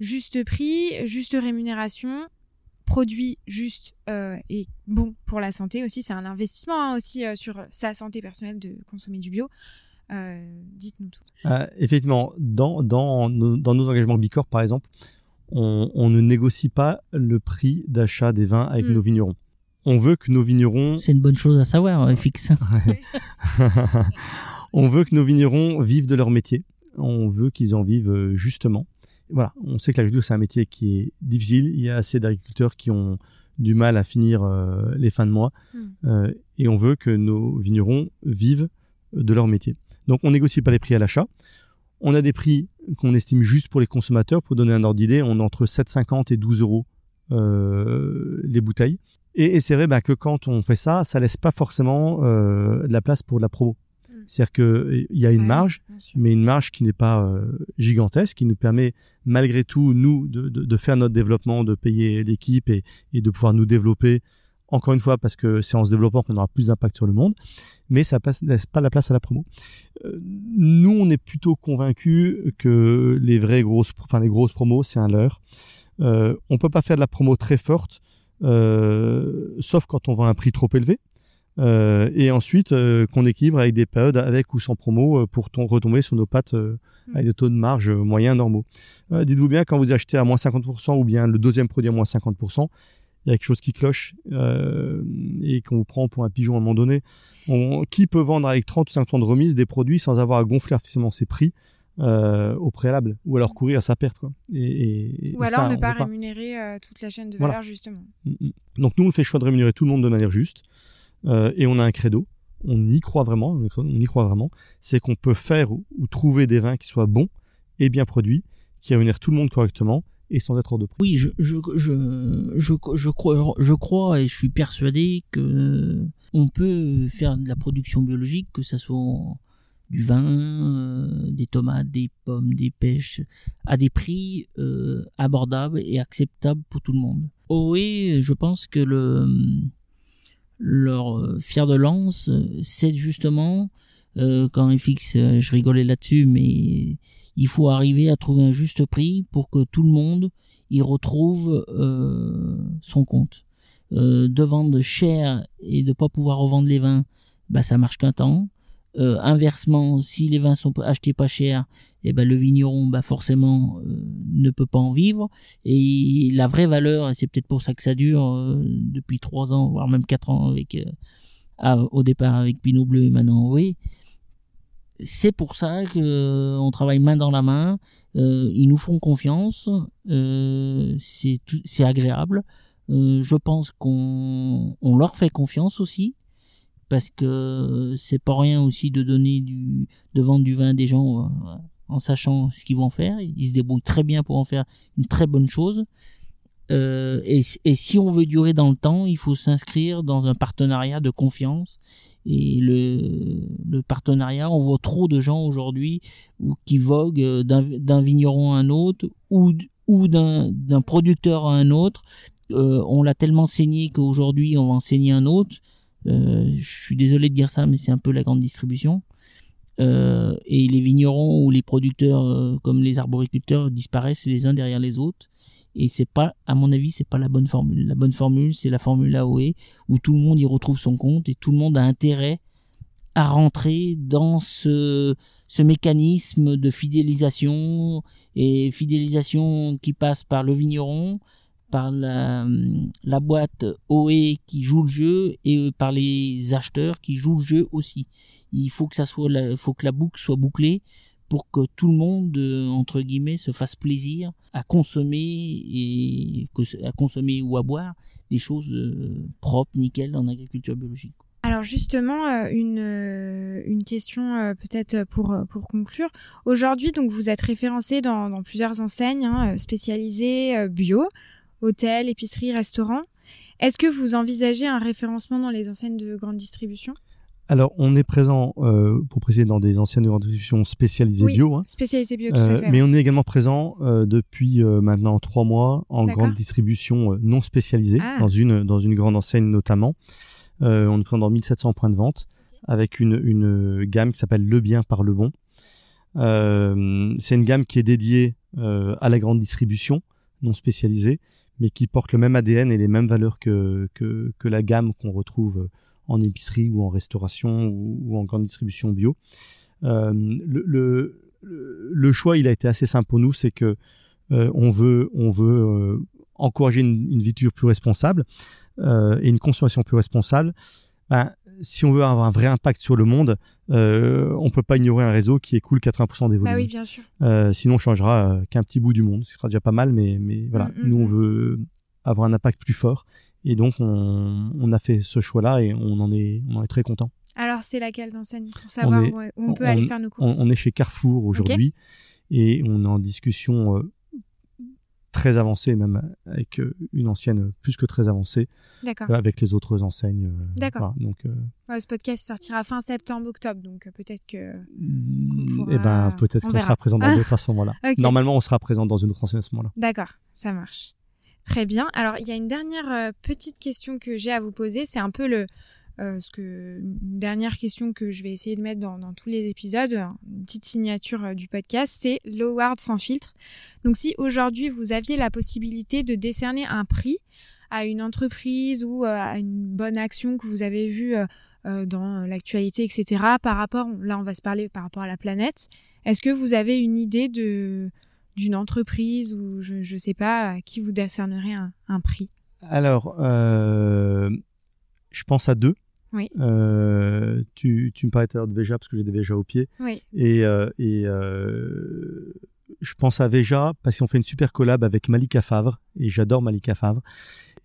Speaker 1: juste prix, juste rémunération, produit juste et bon pour la santé aussi. C'est un investissement hein, aussi sur sa santé personnelle de consommer du bio. Euh, dites-nous tout.
Speaker 2: Euh, effectivement, dans, dans, nos, dans nos engagements Bicorp, par exemple, on, on, ne négocie pas le prix d'achat des vins avec mm. nos vignerons. On veut que nos vignerons...
Speaker 3: C'est une bonne chose à savoir, euh, fixe.
Speaker 2: on veut que nos vignerons vivent de leur métier. On veut qu'ils en vivent justement. Voilà, on sait que l'agriculture, c'est un métier qui est difficile. Il y a assez d'agriculteurs qui ont du mal à finir les fins de mois. Mm. et on veut que nos vignerons vivent de leur métier. Donc on négocie pas les prix à l'achat. On a des prix qu'on estime juste pour les consommateurs. Pour donner un ordre d'idée, on est entre 7,50 et 12 euros euh, les bouteilles. Et, c'est vrai bah, que quand on fait ça, ça laisse pas forcément euh, de la place pour de la promo. Mm. C'est-à-dire qu'il y a une marge, mais une marge qui n'est pas euh, gigantesque, qui nous permet malgré tout, nous, de, de, de faire notre développement, de payer l'équipe et, et, de pouvoir nous développer encore une fois parce que c'est en se développant qu'on aura plus d'impact sur le monde, mais ça laisse pas la place à la promo. Euh, nous, on est plutôt convaincus que les vraies grosses, enfin les grosses promos, c'est un leurre. Euh, on peut pas faire de la promo très forte, euh, sauf quand on vend un prix trop élevé. Et ensuite qu'on équilibre avec des périodes avec ou sans promo pour retomber sur nos pattes avec des taux de marge moyens normaux. Dites-vous bien quand vous achetez à moins 50% ou bien le deuxième produit à moins 50%, il y a quelque chose qui cloche euh, et qu'on vous prend pour un pigeon à un moment donné. On, qui peut vendre avec 30 ou 50 de remise des produits sans avoir à gonfler artificiellement ses prix euh, au préalable ou alors courir à sa perte quoi.
Speaker 1: Et, et ou alors ne pas rémunérer euh, toute la chaîne de valeur justement. Mm,
Speaker 2: mm. Donc nous on fait le choix de rémunérer tout le monde de manière juste et on a un credo. On y croit vraiment, on y croit vraiment. C'est qu'on peut faire ou, ou trouver des vins qui soient bons et bien produits, qui rémunèrent tout le monde correctement et sans être hors de prix.
Speaker 3: Oui, je, je, je, je, crois, je crois et je suis persuadé que on peut faire de la production biologique, que ça soit du vin, euh, des tomates, des pommes, des pêches, à des prix euh, abordables et acceptables pour tout le monde. Oh oui, je pense que le leur fier de lance, c'est justement euh, quand ils fixent, je rigolais là-dessus, mais il faut arriver à trouver un juste prix pour que tout le monde y retrouve euh, son compte. Euh, de vendre cher et de pas pouvoir revendre les vins, bah ça marche qu'un temps. Euh, inversement, si les vins sont achetés pas cher, et eh ben le vigneron, bah forcément, ne peut pas en vivre. Et la vraie valeur, et c'est peut-être pour ça que ça dure depuis trois ans, voire même quatre ans avec au départ avec Pinot Bleu et maintenant oui, c'est pour ça que euh, on travaille main dans la main. Euh, ils nous font confiance. Euh, c'est agréable. Je pense qu'on on leur fait confiance aussi parce que c'est pas rien aussi de donner du de vendre du vin à des gens en sachant ce qu'ils vont faire. Ils se débrouillent très bien pour en faire une très bonne chose. Euh, et, si on veut durer dans le temps, il faut s'inscrire dans un partenariat de confiance et le, le partenariat, on voit trop de gens aujourd'hui qui voguent d'un vigneron à un autre ou, d'un producteur à un autre. Euh, on l'a tellement saigné qu'aujourd'hui on va enseigner un autre. Euh, je suis désolé de dire ça, mais c'est un peu la grande distribution. Euh, et les vignerons ou les producteurs euh, comme les arboriculteurs disparaissent les uns derrière les autres et c'est pas à mon avis c'est pas la bonne formule la bonne formule c'est la formule AOE où tout le monde y retrouve son compte et tout le monde a intérêt à rentrer dans ce, ce mécanisme de fidélisation et fidélisation qui passe par le vigneron, par la, la boîte OE qui joue le jeu et par les acheteurs qui jouent le jeu aussi. Il faut que ça soit, faut que la boucle soit bouclée pour que tout le monde euh, entre guillemets se fasse plaisir à consommer et à consommer ou à boire des choses euh, propres, nickel en agriculture biologique.
Speaker 1: Alors justement, euh, une, question peut-être pour, pour conclure. Aujourd'hui, donc vous êtes référencé dans, dans plusieurs enseignes hein, spécialisées bio, hôtels, épiceries, restaurants. Est-ce que vous envisagez un référencement dans les enseignes de grande distribution?
Speaker 2: Alors, on est présent, euh, pour préciser, dans des anciennes de distribution spécialisées bio. Hein.
Speaker 1: spécialisées bio, tout à euh, fait.
Speaker 2: Mais on est également présent euh, depuis maintenant trois mois en grande distribution non spécialisée, ah. dans une dans une grande enseigne notamment. on est présent dans 1700 points de vente avec une, une gamme qui s'appelle Le Bien par le Bon. C'est une gamme qui est dédiée à la grande distribution non spécialisée, mais qui porte le même ADN et les mêmes valeurs que, que, que la gamme qu'on retrouve en épicerie ou en restauration ou, en grande distribution bio. Euh, le, le, choix, il a été assez simple pour nous, c'est que euh, on veut, on veut euh, encourager une, une, vie plus responsable et une consommation plus responsable. Ben, si on veut avoir un vrai impact sur le monde, euh, on peut pas ignorer un réseau qui écoule 80% des volumes.
Speaker 1: Bah oui, bien sûr.
Speaker 2: sinon, on changera qu'un petit bout du monde. Ce sera déjà pas mal, mais, mais voilà. Mm, mm, nous, on mm. veut avoir un impact plus fort. Et donc, on, a fait ce choix-là et on en est, on en est très content.
Speaker 1: Alors, c'est laquelle d'enseigne pour savoir où on peut aller faire nos courses
Speaker 2: on, est chez Carrefour aujourd'hui et on est en discussion euh, très avancée, même avec euh, une ancienne plus que très avancée, euh, avec les autres enseignes.
Speaker 1: D'accord. donc, ce podcast sortira fin septembre, octobre, donc peut-être que.
Speaker 2: Mm, eh ben, peut-être qu'on sera présent dans d'autres à ce moment-là. Normalement, on sera présent dans une autre enseigne à ce moment-là.
Speaker 1: D'accord, ça marche. Très bien. Alors, il y a une dernière euh, petite question que j'ai à vous poser. C'est un peu le, euh, ce que, une dernière question que je vais essayer de mettre dans, tous les épisodes, une petite signature euh, du podcast, c'est l'award sans filtre. Donc, si aujourd'hui vous aviez la possibilité de décerner un prix à une entreprise ou à une bonne action que vous avez vue dans l'actualité, etc., par rapport, là on va se parler par rapport à la planète, est-ce que vous avez une idée de, d'une entreprise ou je ne sais pas à qui vous décernerez un, prix?
Speaker 2: Alors, euh, je pense à deux.
Speaker 1: Oui.
Speaker 2: Euh, tu, tu me parlais de Veja parce que j'ai des Veja au pied.
Speaker 1: Oui.
Speaker 2: Et, euh, et je pense à Veja parce qu'on fait une super collab avec Malika Favre et j'adore Malika Favre.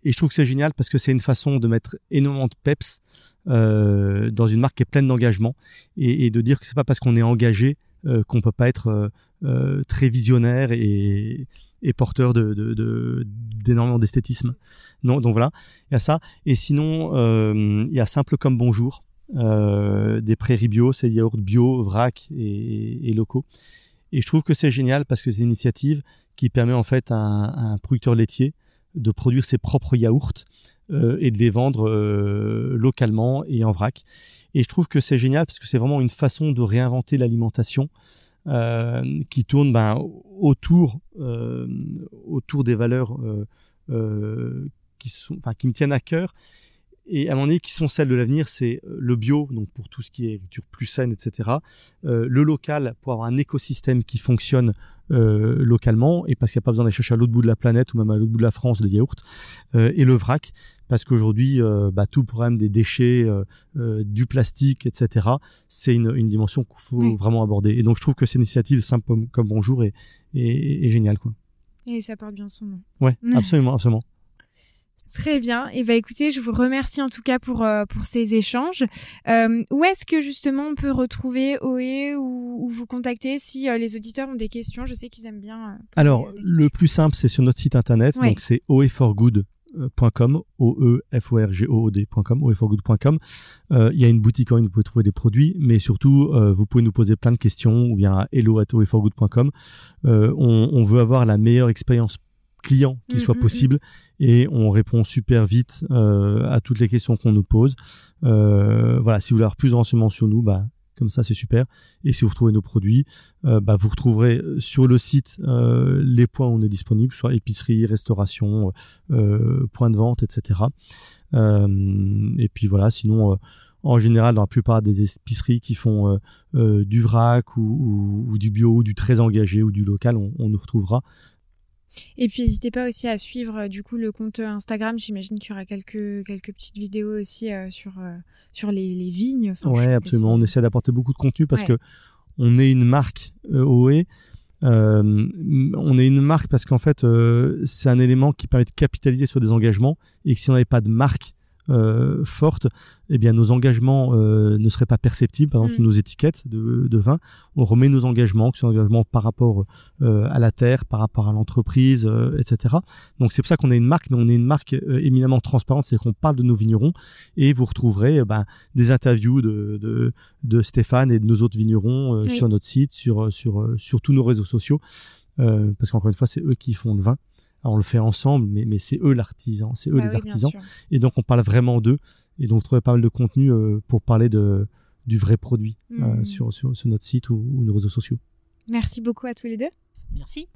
Speaker 2: Et je trouve que c'est génial parce que c'est une façon de mettre énormément de peps dans une marque qui est pleine d'engagement et, et, de dire que c'est pas parce qu'on est engagé qu'on peut pas être euh, euh, très visionnaire et, porteur de, d'énormément d'esthétisme. Non, donc voilà, il y a ça. Et sinon, il y a simple comme bonjour, des prairies bio, c'est yaourts bio, vrac et, locaux. Et je trouve que c'est génial parce que c'est une initiative qui permet en fait à un, producteur laitier de produire ses propres yaourts et de les vendre localement et en vrac. Et je trouve que c'est génial parce que c'est vraiment une façon de réinventer l'alimentation euh, qui tourne ben, autour, euh, autour des valeurs euh, euh qui, sont, qui me tiennent à cœur et à mon avis qui sont celles de l'avenir, c'est euh, le bio, donc pour tout ce qui est agriculture plus saine, etc. Euh, le local pour avoir un écosystème qui fonctionne euh, localement et parce qu'il n'y a pas besoin d'aller chercher à l'autre bout de la planète ou même à l'autre bout de la France des yaourts. Euh, et le vrac parce qu'aujourd'hui, bah, tout le problème des déchets, du plastique, etc. C'est une, une, dimension qu'il faut vraiment aborder. Et donc je trouve que cette initiative simple comme, bonjour est, est, est géniale, quoi.
Speaker 1: Et ça porte bien son nom.
Speaker 2: Ouais, absolument, absolument.
Speaker 1: Très bien. Et bah écoutez, je vous remercie en tout cas pour euh, pour ces échanges. Euh, où est-ce que justement on peut retrouver OE ou, vous contacter si euh, les auditeurs ont des questions? Je sais qu'ils aiment bien.
Speaker 2: Alors le plus simple, c'est sur notre site internet. Donc c'est oeforgood.com, o e f o r g o o d.com, oeforgood.com. Il y a une boutique en ligne où vous pouvez trouver des produits, mais surtout vous pouvez nous poser plein de questions ou bien à hello@oeforgood.com. on, on veut avoir la meilleure expérience client qui mm, soit mm, mm. possible et on répond super vite euh, à toutes les questions qu'on nous pose. Euh, voilà, si vous voulez avoir plus de renseignements sur nous, bah comme ça c'est super. Et si vous retrouvez nos produits, euh, bah, vous retrouverez sur le site les points où on est disponible, soit épicerie, restauration, point de vente, etc. et puis voilà, sinon en général dans la plupart des épiceries qui font du vrac ou, du bio ou du très engagé ou du local, on, on nous retrouvera.
Speaker 1: Et puis n'hésitez pas aussi à suivre du coup le compte Instagram. J'imagine qu'il y aura quelques quelques petites vidéos aussi sur sur les, les vignes.
Speaker 2: Enfin, ouais, absolument. On essaie d'apporter beaucoup de contenu parce que on est une marque OE euh, on est une marque parce qu'en fait, euh, c'est un élément qui permet de capitaliser sur des engagements et que si on n'avait pas de marque euh, forte, eh bien nos engagements euh, ne seraient pas perceptibles. Par exemple, mm. sur nos étiquettes de, de, vin, on remet nos engagements, que ce soit engagements par rapport euh, à la terre, par rapport à l'entreprise, euh, etc. Donc c'est pour ça qu'on est une marque, mais on est une marque éminemment transparente, c'est qu'on parle de nos vignerons et vous retrouverez ben, des interviews de, de, de, Stéphane et de nos autres vignerons sur notre site, sur, sur, sur tous nos réseaux sociaux, parce qu'encore une fois, c'est eux qui font le vin on le fait ensemble, mais, mais c'est eux l'artisan, c'est eux bah les artisans. Et donc on parle vraiment d'eux. Et donc trouver pas mal de contenu euh, pour parler de, du vrai produit euh, hmm. sur, sur, notre site ou, nos réseaux sociaux.
Speaker 1: Merci beaucoup à tous les deux.
Speaker 3: Merci.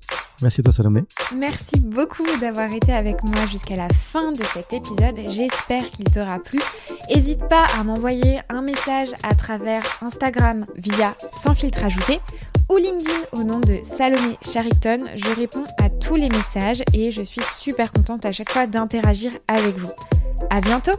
Speaker 2: Merci à toi Salomé.
Speaker 1: Merci beaucoup d'avoir été avec moi jusqu'à la fin de cet épisode. J'espère qu'il t'aura plu. N'hésite pas à m'envoyer un message à travers Instagram via sans filtre ajouté ou LinkedIn au nom de Salomé Chariton. Je réponds à tous les messages et je suis super contente à chaque fois d'interagir avec vous. À bientôt!